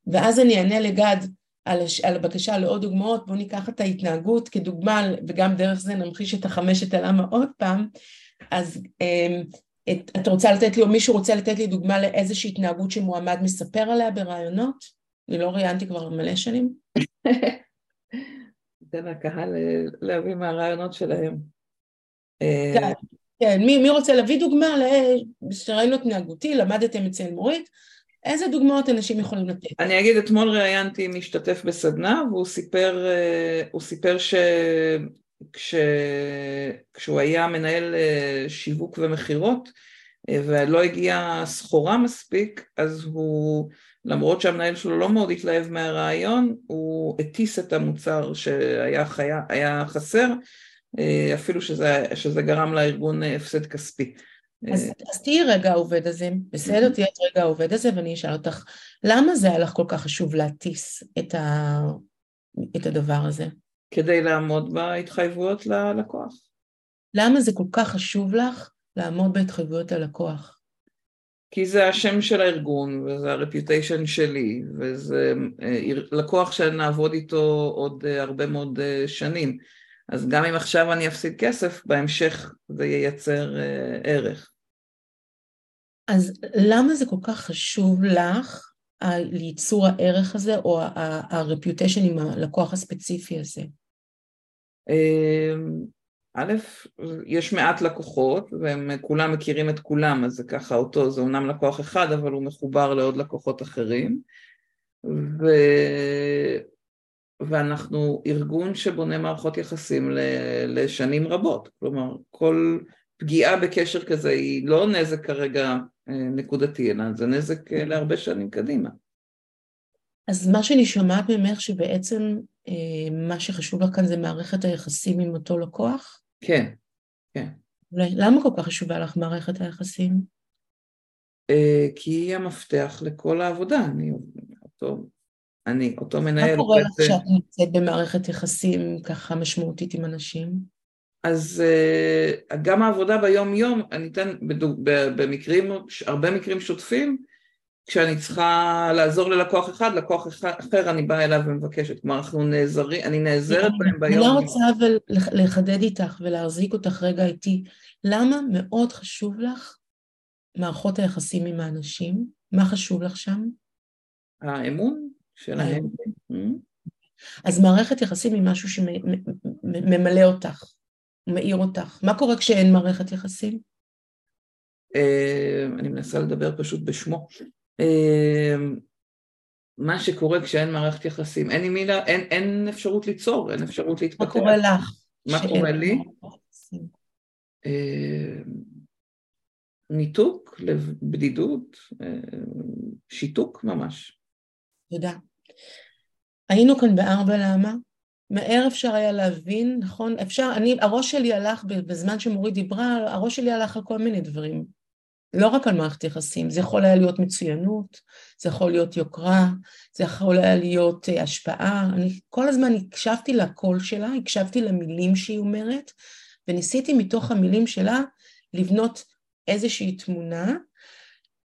ואז אני אענה לגד על, הש... על הבקשה לעוד דוגמאות, בואו ניקח את ההתנהגות כדוגמה, וגם דרך זה נמחיש את החמשת הלמה עוד פעם, אז אמ, את, את רוצה לתת לי, או מישהו רוצה לתת לי דוגמה לאיזושהי התנהגות שמועמד מספר עליה ברעיונות? אני לא ראיינתי כבר מלא שנים. ניתן לקהל אה, להביא מהרעיונות שלהם. כן, כן. מי, מי רוצה להביא דוגמה לרעיון התנהגותי, למדתם אצל מורית, איזה דוגמאות אנשים יכולים לתת? אני אגיד, אתמול ראיינתי משתתף בסדנה והוא סיפר, אה, סיפר ש... כש... כשהוא היה מנהל אה, שיווק ומכירות אה, ולא הגיעה סחורה מספיק, אז הוא, למרות שהמנהל שלו לא מאוד התלהב מהרעיון, הוא הטיס את המוצר שהיה חיה, חסר, אפילו שזה, שזה גרם לארגון הפסד כספי. אז, אז תהיי רגע העובד הזה, בסדר? תהיי את רגע העובד הזה ואני אשאל אותך, למה זה היה לך כל כך חשוב להטיס את, ה... את הדבר הזה? כדי לעמוד בהתחייבויות ללקוח. למה זה כל כך חשוב לך לעמוד בהתחייבויות ללקוח? כי זה השם של הארגון, וזה הרפיוטיישן שלי, וזה אה, לקוח שנעבוד איתו עוד אה, הרבה מאוד אה, שנים. אז גם אם עכשיו אני אפסיד כסף, בהמשך זה ייצר ערך. אז למה זה כל כך חשוב לך, לייצור הערך הזה, או ה-reputation עם הלקוח הספציפי הזה? אמ, א', יש מעט לקוחות והם כולם מכירים את כולם, אז זה ככה אותו, זה אומנם לקוח אחד, אבל הוא מחובר לעוד לקוחות אחרים. ו... ואנחנו ארגון שבונה מערכות יחסים לשנים רבות, כלומר כל פגיעה בקשר כזה היא לא נזק כרגע אה, נקודתי, אלא זה נזק אה, להרבה שנים קדימה. אז מה שאני שומעת ממך שבעצם אה, מה שחשוב לך כאן זה מערכת היחסים עם אותו לקוח? כן, כן. למה כל כך חשובה לך מערכת היחסים? כי היא המפתח לכל העבודה, אני אותו, אני אותו מנהל... מה קורה לך כשאת נמצאת במערכת יחסים ככה משמעותית עם אנשים? אז uh, גם העבודה ביום יום, אני אתן במקרים, הרבה מקרים שוטפים, כשאני צריכה לעזור ללקוח אחד, לקוח אחר אני באה אליו ומבקשת, כלומר אנחנו נעזרים, אני נעזרת בהם ביום יום. אני רוצה אבל לחדד איתך ולהחזיק אותך רגע איתי, למה מאוד חשוב לך מערכות היחסים עם האנשים? מה חשוב לך שם? האמון שלהם. אז מערכת יחסים היא משהו שממלא אותך. מאיר אותך? מה קורה כשאין מערכת יחסים? אה, אני מנסה לדבר פשוט בשמו. אה, מה שקורה כשאין מערכת יחסים, אין עם מי, אין, אין אפשרות ליצור, אין אפשרות להתפתח. מה קורה לך? מה קורה לי? אה, ניתוק, בדידות, שיתוק ממש. תודה. היינו כאן בארבע למה, מהר אפשר היה להבין, נכון? אפשר, אני, הראש שלי הלך, בזמן שמורית דיברה, הראש שלי הלך על כל מיני דברים. לא רק על מערכת יחסים, זה יכול היה להיות מצוינות, זה יכול להיות יוקרה, זה יכול היה להיות uh, השפעה. אני כל הזמן הקשבתי לקול שלה, הקשבתי למילים שהיא אומרת, וניסיתי מתוך המילים שלה לבנות איזושהי תמונה,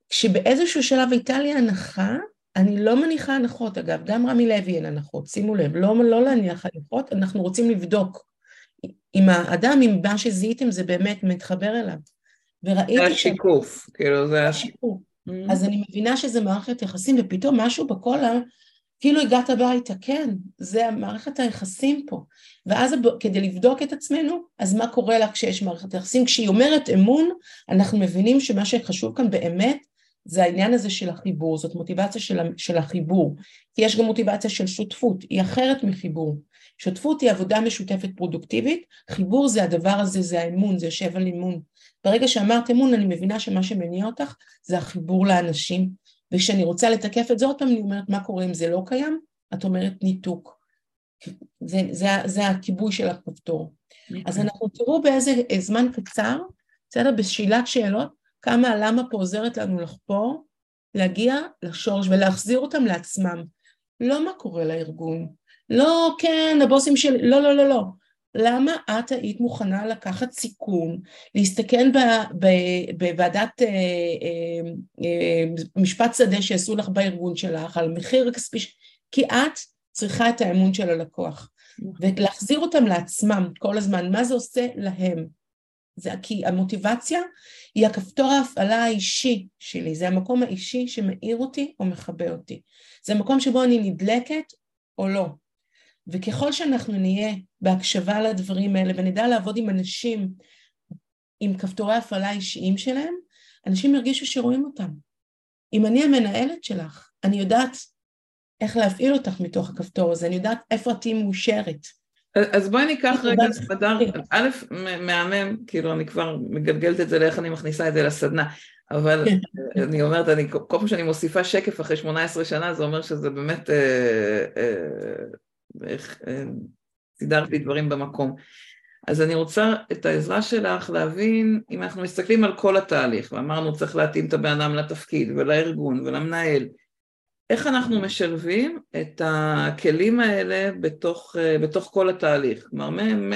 כשבאיזשהו שלב הייתה לי הנחה אני לא מניחה הנחות, אגב, גם רמי לוי אין הנחות, שימו לב, לא, לא להניח הנחות, אנחנו רוצים לבדוק אם האדם, אם מה שזיהיתם זה באמת מתחבר אליו. וראיתי... זה השיקוף, ש... כאילו זה השיקוף. Mm-hmm. אז אני מבינה שזה מערכת יחסים, ופתאום משהו בקולה, כאילו הגעת הביתה, כן, זה מערכת היחסים פה. ואז כדי לבדוק את עצמנו, אז מה קורה לה כשיש מערכת יחסים? כשהיא אומרת אמון, אנחנו מבינים שמה שחשוב כאן באמת זה העניין הזה של החיבור, זאת מוטיבציה של, של החיבור. כי יש גם מוטיבציה של שותפות, היא אחרת מחיבור. שותפות היא עבודה משותפת פרודוקטיבית, חיבור זה הדבר הזה, זה האמון, זה יושב על אמון. ברגע שאמרת אמון אני מבינה שמה שמניע אותך זה החיבור לאנשים, וכשאני רוצה לתקף את זה עוד פעם אני אומרת מה קורה אם זה לא קיים? את אומרת ניתוק. זה, זה, זה הכיבוי של הכפתור. אז אנחנו תראו באיזה זמן קצר, בסדר? בשאלת שאלות, כמה הלמה פה עוזרת לנו לחפור, להגיע לשורש ולהחזיר אותם לעצמם. לא מה קורה לארגון, לא כן הבוסים שלי, לא לא לא לא, למה את היית מוכנה לקחת סיכון, להסתכן בוועדת אה, אה, אה, משפט שדה שעשו לך בארגון שלך על מחיר כספי, כי את צריכה את האמון של הלקוח. ולהחזיר אותם לעצמם כל הזמן, מה זה עושה להם? זה כי המוטיבציה היא הכפתור ההפעלה האישי שלי, זה המקום האישי שמאיר אותי או מכבה אותי, זה המקום שבו אני נדלקת או לא, וככל שאנחנו נהיה בהקשבה לדברים האלה ונדע לעבוד עם אנשים עם כפתורי הפעלה אישיים שלהם, אנשים ירגישו שרואים אותם. אם אני המנהלת שלך, אני יודעת איך להפעיל אותך מתוך הכפתור הזה, אני יודעת איפה את תהיי מאושרת. אז בואי ניקח רגע סדר, א', מהמם, כאילו אני כבר מגלגלת את זה לאיך אני מכניסה את זה לסדנה, אבל כן. אני אומרת, אני, כל פעם שאני מוסיפה שקף אחרי 18 שנה, זה אומר שזה באמת אה, אה, ואיך אה, סידרתי דברים במקום. אז אני רוצה את העזרה שלך להבין, אם אנחנו מסתכלים על כל התהליך, ואמרנו צריך להתאים את הבן אדם לתפקיד ולארגון ולמנהל, איך אנחנו משלבים את הכלים האלה בתוך, אה, בתוך כל התהליך, כלומר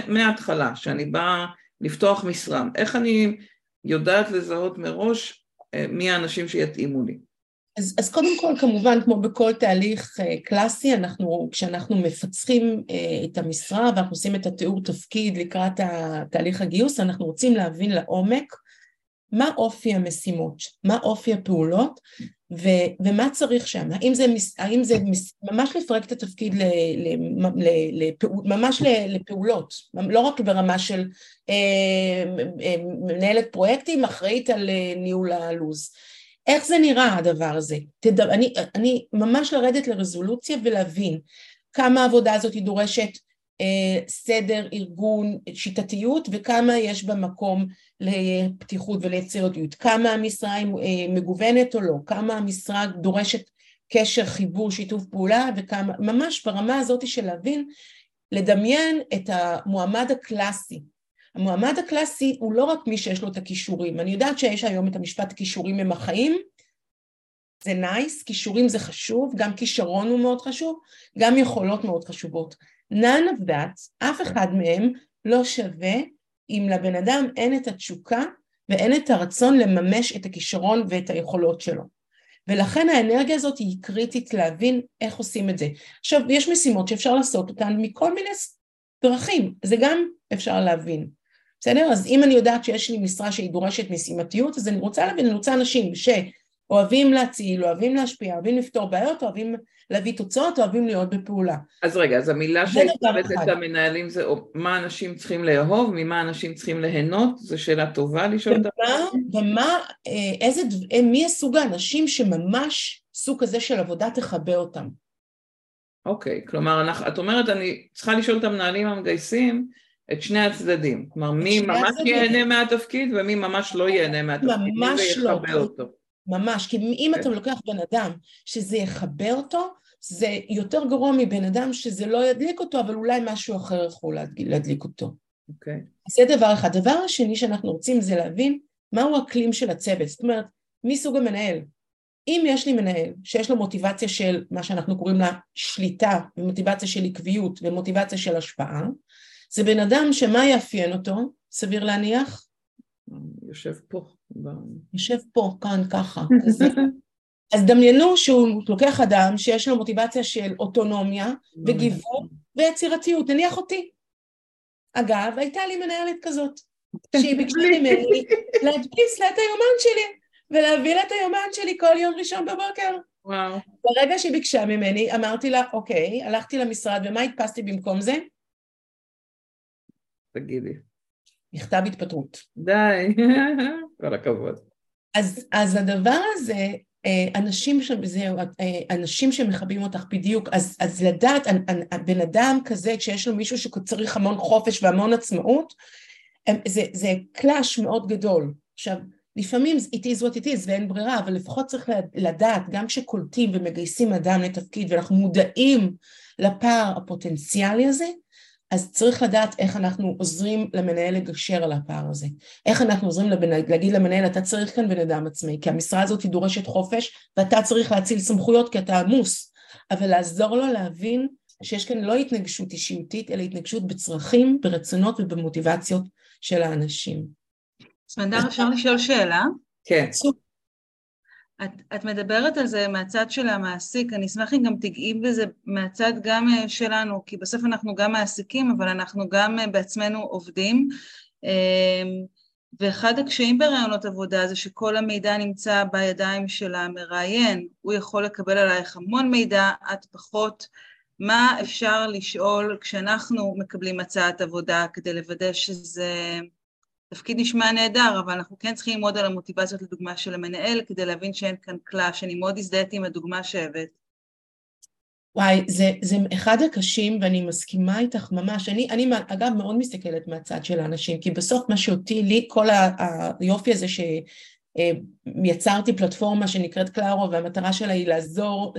מההתחלה, שאני באה לפתוח משרה, איך אני יודעת לזהות מראש אה, מי האנשים שיתאימו לי. אז, אז קודם כל, כמובן, כמו בכל תהליך uh, קלאסי, אנחנו, כשאנחנו מפצחים uh, את המשרה ואנחנו עושים את התיאור תפקיד לקראת תהליך הגיוס, אנחנו רוצים להבין לעומק מה אופי המשימות, מה אופי הפעולות ו, ומה צריך שם, האם זה, האם זה ממש לפרק את התפקיד ל, ל, ל, לפעול, ממש לפעולות, לא רק ברמה של uh, מנהלת פרויקטים, אחראית על ניהול הלו"ז. איך זה נראה הדבר הזה? תד... אני, אני ממש לרדת לרזולוציה ולהבין כמה העבודה הזאת היא דורשת אה, סדר, ארגון, שיטתיות וכמה יש בה מקום לפתיחות וליצירתיות, כמה המשרה היא אה, מגוונת או לא, כמה המשרה דורשת קשר, חיבור, שיתוף פעולה וכמה, ממש ברמה הזאת של להבין, לדמיין את המועמד הקלאסי המועמד הקלאסי הוא לא רק מי שיש לו את הכישורים, אני יודעת שיש היום את המשפט כישורים הם החיים, זה nice, nice, כישורים זה חשוב, גם כישרון הוא מאוד חשוב, גם יכולות מאוד חשובות. none of that, אף אחד מהם לא שווה אם לבן אדם אין את התשוקה ואין את הרצון לממש את הכישרון ואת היכולות שלו. ולכן האנרגיה הזאת היא קריטית להבין איך עושים את זה. עכשיו, יש משימות שאפשר לעשות אותן מכל מיני דרכים, זה גם אפשר להבין. בסדר? אז אם אני יודעת שיש לי משרה שהיא דורשת משימתיות, אז אני רוצה להבין, אני רוצה אנשים שאוהבים להציל, אוהבים להשפיע, אוהבים לפתור בעיות, אוהבים להביא תוצאות, אוהבים להיות בפעולה. אז רגע, אז המילה שהקראת את המנהלים זה מה אנשים צריכים לאהוב, ממה אנשים צריכים ליהנות, זו שאלה טובה לשאול את זה. ומה, אה, איזה, אה, מי הסוג האנשים שממש סוג כזה של עבודה תכבה אותם. אוקיי, כלומר, את אומרת, אני צריכה לשאול את המנהלים המגייסים, את שני הצדדים, כלומר מי ממש הצדדים. ייהנה מהתפקיד ומי ממש לא ייהנה מהתפקיד, ממש לא, אותו. ממש, כי אם כן. אתה לוקח בן אדם שזה יכבה אותו, זה יותר גרוע מבן אדם שזה לא ידליק אותו, אבל אולי משהו אחר יכול להדליק אותו. אוקיי. Okay. זה דבר אחד. דבר השני שאנחנו רוצים זה להבין מהו הכלים של הצוות, זאת אומרת, מי סוג המנהל? אם יש לי מנהל שיש לו מוטיבציה של מה שאנחנו קוראים לה שליטה, ומוטיבציה של עקביות ומוטיבציה של השפעה, זה בן אדם שמה יאפיין אותו, סביר להניח? יושב פה. יושב פה, כאן, ככה, אז דמיינו שהוא לוקח אדם שיש לו מוטיבציה של אוטונומיה וגיוון ויצירתיות, נניח אותי. אגב, הייתה לי מנהלת כזאת, שהיא ביקשה ממני להדפיס לה את היומן שלי ולהביא לה את היומן שלי כל יום ראשון בבוקר. וואו. ברגע שהיא ביקשה ממני, אמרתי לה, אוקיי, הלכתי למשרד, ומה הדפסתי במקום זה? תגידי. מכתב התפטרות. די, כל הכבוד. אז, אז הדבר הזה, אה, אנשים, ש... זהו, אה, אנשים שמכבים אותך בדיוק, אז, אז לדעת, בן אדם כזה, כשיש לו מישהו שצריך המון חופש והמון עצמאות, זה, זה קלאש מאוד גדול. עכשיו, לפעמים it is what it is ואין ברירה, אבל לפחות צריך לדעת, גם כשקולטים ומגייסים אדם לתפקיד ואנחנו מודעים לפער הפוטנציאלי הזה, אז צריך לדעת איך אנחנו עוזרים למנהל לגשר על הפער הזה. איך אנחנו עוזרים לבנ... להגיד למנהל, אתה צריך כאן בן אדם עצמאי, כי המשרה הזאת היא דורשת חופש, ואתה צריך להציל סמכויות כי אתה עמוס, אבל לעזור לו להבין שיש כאן לא התנגשות אישיותית, אלא התנגשות בצרכים, ברצונות ובמוטיבציות של האנשים. סמנדר, אפשר לשאול שאלה? כן. את, את מדברת על זה מהצד של המעסיק, אני אשמח אם גם תגעי בזה מהצד גם אה, שלנו, כי בסוף אנחנו גם מעסיקים, אבל אנחנו גם אה, בעצמנו עובדים. אמ, ואחד הקשיים ברעיונות עבודה זה שכל המידע נמצא בידיים של המראיין, הוא יכול לקבל עלייך המון מידע, את פחות. מה אפשר לשאול כשאנחנו מקבלים הצעת עבודה כדי לוודא שזה תפקיד נשמע נהדר, אבל אנחנו כן צריכים ללמוד על המוטיבציות לדוגמה של המנהל כדי להבין שאין כאן קלאש, אני מאוד הזדהיתי עם הדוגמה שהבאת. וואי, זה, זה אחד הקשים ואני מסכימה איתך ממש. אני, אני אגב מאוד מסתכלת מהצד של האנשים, כי בסוף מה שאותי, לי כל היופי הזה שיצרתי פלטפורמה שנקראת קלארו והמטרה שלה היא לעזור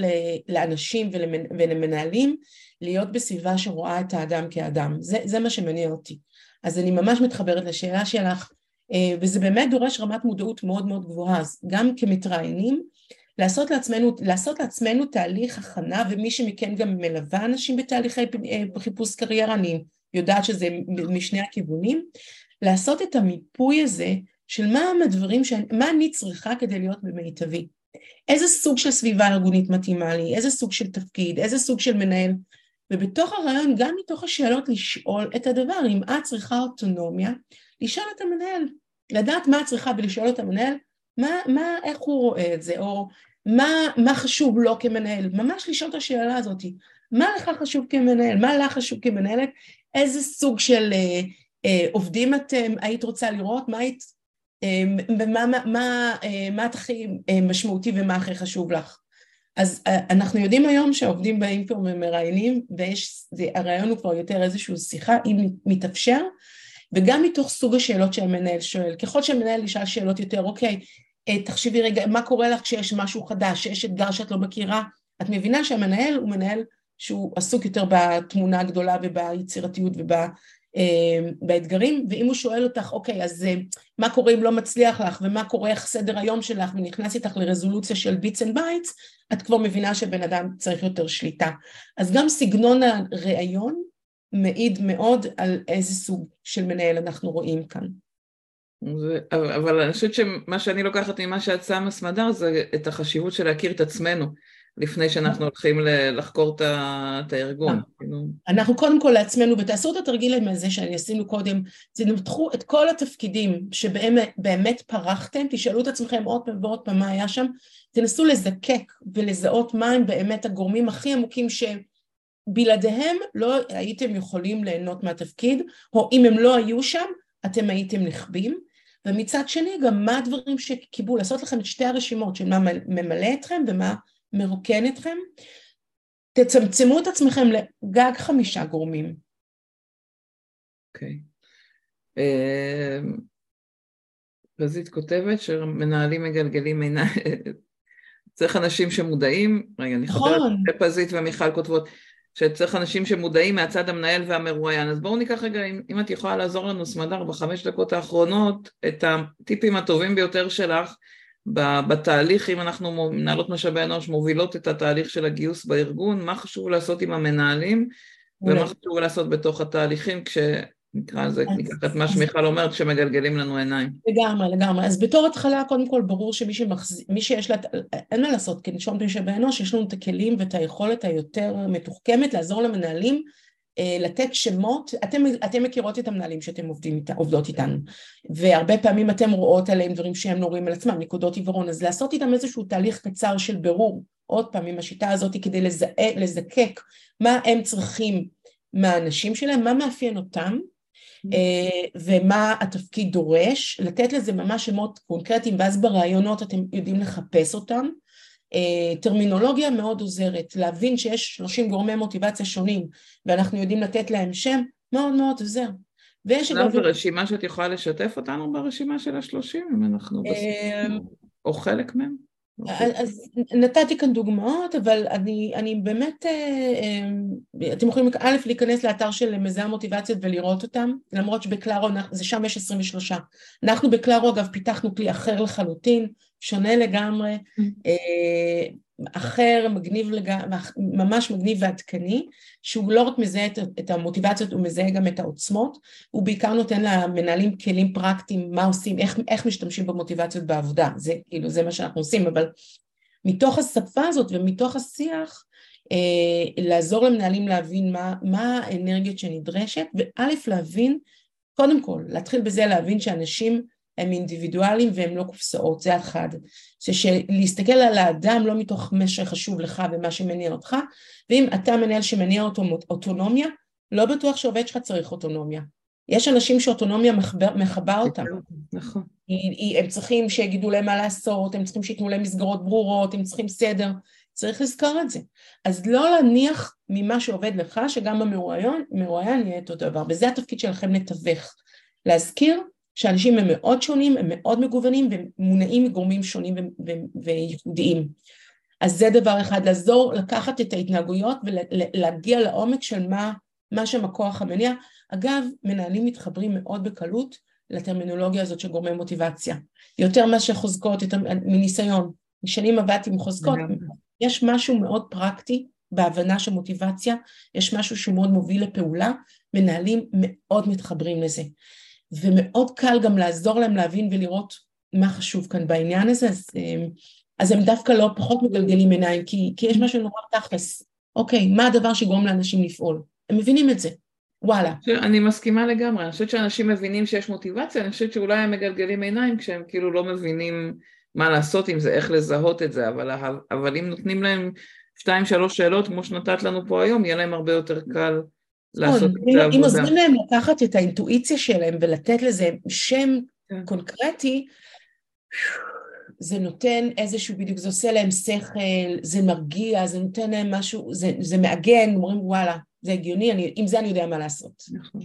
לאנשים ולמנהלים להיות בסביבה שרואה את האדם כאדם. זה, זה מה שמניע אותי. אז אני ממש מתחברת לשאלה שלך, אה, וזה באמת דורש רמת מודעות מאוד מאוד גבוהה, אז גם כמתראיינים, לעשות לעצמנו, לעשות לעצמנו תהליך הכנה, ומי שמכן גם מלווה אנשים בתהליכי אה, חיפוש קריירה, אני יודעת שזה משני הכיוונים, לעשות את המיפוי הזה של מה הדברים, ש... מה אני צריכה כדי להיות במיטבי. איזה סוג של סביבה ארגונית מתאימה לי, איזה סוג של תפקיד, איזה סוג של מנהל ובתוך הרעיון, גם מתוך השאלות לשאול את הדבר, אם את צריכה אוטונומיה, לשאול את המנהל, לדעת מה את צריכה ולשאול את המנהל, מה, מה, איך הוא רואה את זה, או מה, מה חשוב לו כמנהל, ממש לשאול את השאלה הזאת, מה לך חשוב כמנהל, מה לך חשוב כמנהלת, איזה סוג של אה, אה, עובדים את אה, היית רוצה לראות, מה היית, אה, מה, מה, מה, אה, מה הכי אה, משמעותי ומה הכי חשוב לך. אז אה, אנחנו יודעים היום שהעובדים באים פה ומראיינים, והרעיון הוא כבר יותר איזושהי שיחה, אם מתאפשר, וגם מתוך סוג השאלות שהמנהל שואל. ככל שהמנהל ישאל שאלות יותר, אוקיי, אה, תחשבי רגע, מה קורה לך כשיש משהו חדש, שיש אתגר שאת לא מכירה? את מבינה שהמנהל הוא מנהל שהוא עסוק יותר בתמונה הגדולה וביצירתיות וב... באתגרים, ואם הוא שואל אותך, אוקיי, אז אה, מה קורה אם לא מצליח לך, ומה קורה איך סדר היום שלך, ונכנס איתך לרזולוציה של bits and bytes, את כבר מבינה שבן אדם צריך יותר שליטה. אז גם סגנון הראיון מעיד מאוד על איזה סוג של מנהל אנחנו רואים כאן. זה, אבל אני חושבת שמה שאני לוקחת ממה שאת שמה סמדר זה את החשיבות של להכיר את עצמנו. לפני שאנחנו הולכים לחקור את הארגון. אה. כאילו. אנחנו קודם כל לעצמנו, ותעשו את התרגיל הזה שאני עשינו קודם, תנתחו את כל התפקידים שבאמת פרחתם, תשאלו את עצמכם עוד פעם ועוד פעם מה היה שם, תנסו לזקק ולזהות מה הם באמת הגורמים הכי עמוקים שבלעדיהם לא הייתם יכולים ליהנות מהתפקיד, או אם הם לא היו שם, אתם הייתם נחבים. ומצד שני גם מה הדברים שקיבלו, לעשות לכם את שתי הרשימות של מה ממלא אתכם ומה מרוקן אתכם, תצמצמו את עצמכם לגג חמישה גורמים. אוקיי. אמ, כותבת שמנהלים מגלגלים עיניים, צריך אנשים שמודעים, רגע, אני חוזרת נכון. לפזית ומיכל כותבות, שצריך אנשים שמודעים מהצד המנהל והמרואיין. אז בואו ניקח רגע, אם, אם את יכולה לעזור לנו, סמדר, בחמש דקות האחרונות, את הטיפים הטובים ביותר שלך, בתהליך, אם אנחנו מנהלות משאבי אנוש מובילות את התהליך של הגיוס בארגון, מה חשוב לעשות עם המנהלים ומה חשוב לעשות בתוך התהליכים כש, נקרא לזה, ניקח את מה שמיכל אומרת, שמגלגלים לנו עיניים. לגמרי, לגמרי. אז בתור התחלה, קודם כל, ברור שמי שמחז... שיש לה, אין מה לעשות, כי נשום פשע באנוש, יש לנו את הכלים ואת היכולת היותר מתוחכמת לעזור למנהלים לתת שמות, אתם, אתם מכירות את המנהלים שאתם עובדים איתה, עובדות איתנו, והרבה פעמים אתם רואות עליהם דברים שהם נורים על עצמם, נקודות עיוורון, אז לעשות איתם איזשהו תהליך קצר של בירור, עוד פעם עם השיטה הזאת כדי לזהה, לזקק מה הם צריכים מהאנשים שלהם, מה מאפיין אותם, אה, ומה התפקיד דורש, לתת לזה ממש שמות קונקרטיים, ואז ברעיונות אתם יודעים לחפש אותם. אה, טרמינולוגיה מאוד עוזרת, להבין שיש 30 גורמי מוטיבציה שונים ואנחנו יודעים לתת להם שם, מאוד מאוד עוזר. ויש אגב... ברשימה שאת יכולה לשתף אותנו ברשימה של השלושים, אם אנחנו אה, בסוף, או חלק מהם? אז נתתי כאן דוגמאות, אבל אני, אני באמת, אה, אתם יכולים א', להיכנס לאתר של מיזם מוטיבציות ולראות אותם, למרות שבקלארו, זה שם יש 23. אנחנו בקלארו אגב פיתחנו כלי אחר לחלוטין, שונה לגמרי, אה, אחר, מגניב לגמרי, ממש מגניב ועדכני, שהוא לא רק מזהה את, את המוטיבציות, הוא מזהה גם את העוצמות, הוא בעיקר נותן למנהלים כלים פרקטיים, מה עושים, איך, איך משתמשים במוטיבציות בעבודה, זה כאילו, זה מה שאנחנו עושים, אבל מתוך השפה הזאת ומתוך השיח, אה, לעזור למנהלים להבין מה, מה האנרגיות שנדרשת, וא', להבין, קודם כל, להתחיל בזה להבין שאנשים הם אינדיבידואלים והם לא קופסאות, זה אחד. זה שלהסתכל על האדם לא מתוך מה שחשוב לך ומה שמניע אותך, ואם אתה מנהל שמניע אותו אוטונומיה, לא בטוח שעובד שלך צריך אוטונומיה. יש אנשים שאוטונומיה מחבר, מחבר אותם. נכון. הם צריכים שיגידו להם מה לעשות, הם צריכים שייתנו להם מסגרות ברורות, הם צריכים סדר, צריך לזכור את זה. אז לא להניח ממה שעובד לך, שגם במרואיין יהיה אותו דבר, וזה התפקיד שלכם לתווך. להזכיר שאנשים הם מאוד שונים, הם מאוד מגוונים ומונעים מגורמים שונים וייחודיים. אז זה דבר אחד, לעזור לקחת את ההתנהגויות ולהגיע לעומק של מה, מה שם הכוח המניע. אגב, מנהלים מתחברים מאוד בקלות לטרמינולוגיה הזאת של גורמי מוטיבציה. יותר מאשר חוזקות, יותר, מניסיון. שנים עבדתי עם חוזקות, יש משהו מאוד פרקטי בהבנה של מוטיבציה, יש משהו שמאוד מוביל לפעולה, מנהלים מאוד מתחברים לזה. ומאוד קל גם לעזור להם להבין ולראות מה חשוב כאן בעניין הזה, אז, אמ, אז הם דווקא לא פחות מגלגלים עיניים, כי, כי יש משהו נורא תכלס. אוקיי, מה הדבר שגורם לאנשים לפעול? הם מבינים את זה, וואלה. אני מסכימה לגמרי, אני חושבת שאנשים מבינים שיש מוטיבציה, אני חושבת שאולי הם מגלגלים עיניים כשהם כאילו לא מבינים מה לעשות עם זה, איך לזהות את זה, אבל, אבל אם נותנים להם שתיים שלוש שאלות כמו שנתת לנו פה היום, יהיה להם הרבה יותר קל לעשות את העבודה. אם עוזרים להם לקחת את האינטואיציה שלהם ולתת לזה שם כן. קונקרטי, זה נותן איזשהו, בדיוק זה עושה להם שכל, זה מרגיע, זה נותן להם משהו, זה, זה מעגן, אומרים וואלה, זה הגיוני, אני, עם זה אני יודע מה לעשות. נכון.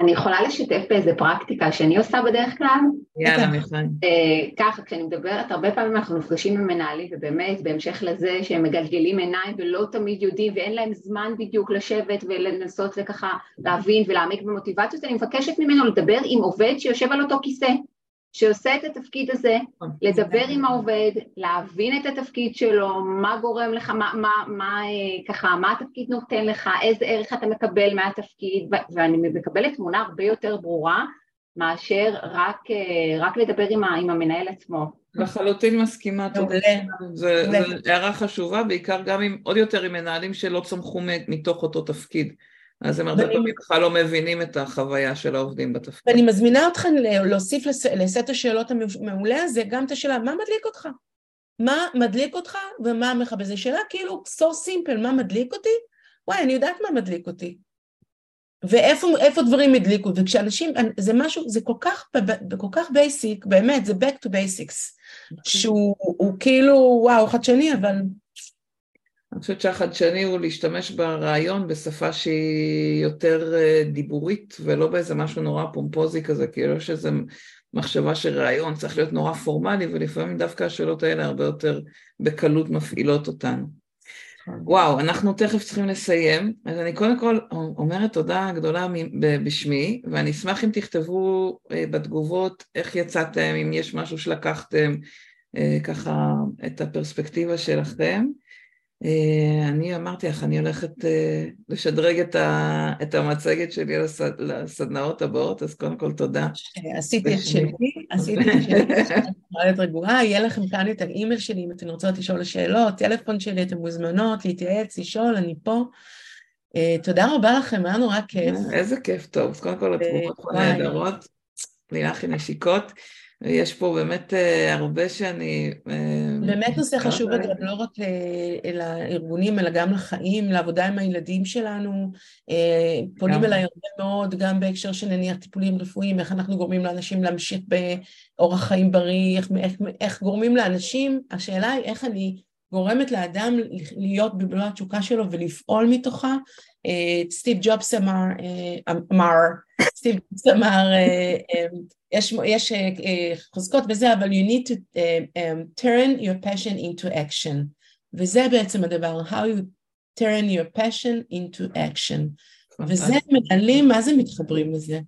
אני יכולה לשתף באיזה פרקטיקה שאני עושה בדרך כלל? יאללה, מיכל. אה, ככה, כשאני מדברת, הרבה פעמים אנחנו נפגשים עם מנהלים, ובאמת, בהמשך לזה שהם מגלגלים עיניים ולא תמיד יודעים, ואין להם זמן בדיוק לשבת ולנסות וככה להבין ולהעמיק במוטיבציות, אני מבקשת ממנו לדבר עם עובד שיושב על אותו כיסא. שעושה את התפקיד הזה, נכון. לדבר עם העובד, להבין את התפקיד שלו, מה גורם לך, מה, מה, מה אה, ככה, מה התפקיד נותן לך, איזה ערך אתה מקבל מהתפקיד, ואני מקבלת תמונה הרבה יותר ברורה מאשר רק, אה, רק לדבר עם, עם המנהל עצמו. לחלוטין מסכימה, תודה. זו הערה חשובה, בעיקר גם עם, עוד יותר עם מנהלים שלא צמחו מתוך אותו תפקיד. אז הם הרבה פעמים בכלל לא מבינים את החוויה של העובדים בתפקיד. ואני מזמינה אתכם להוסיף לסט השאלות המעולה הזה גם את השאלה, מה מדליק אותך? מה מדליק אותך ומה מכבד? זו שאלה כאילו so simple, מה מדליק אותי? וואי, אני יודעת מה מדליק אותי. ואיפה דברים הדליקו, וכשאנשים, זה משהו, זה כל כך, כל כך basic, באמת, זה back to basics, נכון. שהוא כאילו, וואו, חדשני, אבל אני חושבת שהחדשני הוא להשתמש ברעיון בשפה שהיא יותר אה, דיבורית ולא באיזה משהו נורא פומפוזי כזה, כאילו יש איזו מחשבה שרעיון צריך להיות נורא פורמלי ולפעמים דווקא השאלות האלה הרבה יותר בקלות מפעילות אותנו. נכון. וואו, אנחנו תכף צריכים לסיים, אז אני קודם כל אומרת תודה גדולה בשמי, ואני אשמח אם תכתבו אה, בתגובות איך יצאתם, אם יש משהו שלקחתם, אה, ככה את הפרספקטיבה שלכם. אה, אני אמרתי לך, אני הולכת אה, לשדרג את המצגת שלי לסדנאות הבאות, אז קודם כל תודה. עשיתי את שלי, עשיתי את שלי, אני רגועה, יהיה לכם כאן את האימייל שלי אם אתן רוצות לשאול שאלות, טלפון שלי, אתן מוזמנות להתייעץ, לשאול, אני פה. אה, תודה רבה לכם, היה נורא כיף. איזה כיף, טוב, אז קודם כל התגובות פה נהדרות, לילך עם נשיקות. יש פה באמת uh, הרבה שאני... Uh, באמת נושא חשוב אגב, לא רק לארגונים, אלא גם לחיים, לעבודה עם הילדים שלנו. פונים אליי הרבה מאוד, גם בהקשר של נניח טיפולים רפואיים, איך אנחנו גורמים לאנשים להמשיך באורח חיים בריא, איך, איך, איך גורמים לאנשים, השאלה היא איך אני גורמת לאדם להיות במלוא התשוקה שלו ולפעול מתוכה. סטיב ג'ובס אמר, אמר, סטיב ג'ובס אמר, יש, יש חוזקות וזה, אבל you need to uh, um, turn your passion into action. וזה בעצם הדבר, how you turn your passion into action. וזה מגלים, מה זה מתחברים לזה?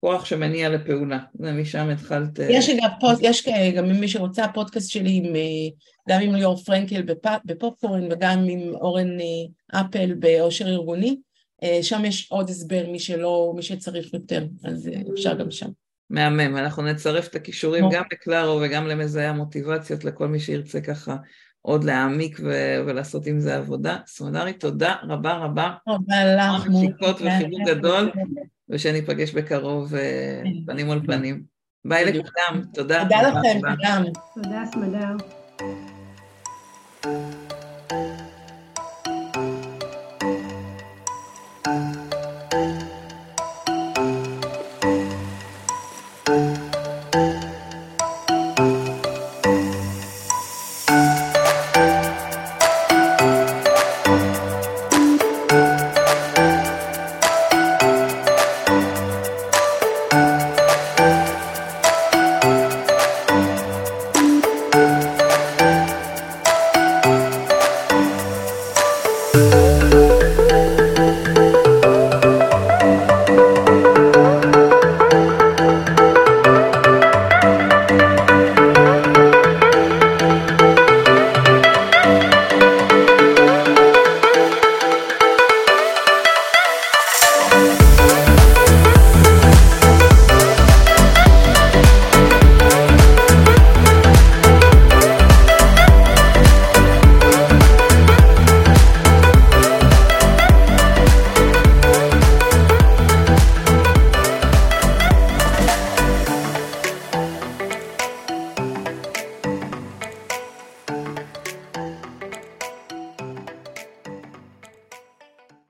כוח שמניע לפעולה, זה משם התחלת... יש אגב, פוד, יש גם מי שרוצה, הפודקאסט שלי עם, גם עם ליאור פרנקל בפופקורן וגם עם אורן אפל באושר ארגוני, שם יש עוד הסבר, מי שלא, מי שצריך יותר, אז אפשר גם שם. מהמם, אנחנו נצרף את הכישורים גם לקלארו וגם למזהי המוטיבציות לכל מי שירצה ככה עוד להעמיק ו- ולעשות עם זה עבודה. סמדרי, תודה רבה רבה. תודה לך. נשיקות וחיבוק גדול, ושניפגש בקרוב אה, כן. פנים מול פנים. ביי לכולם, תודה. תודה לכם, תודה. תודה, סמדר.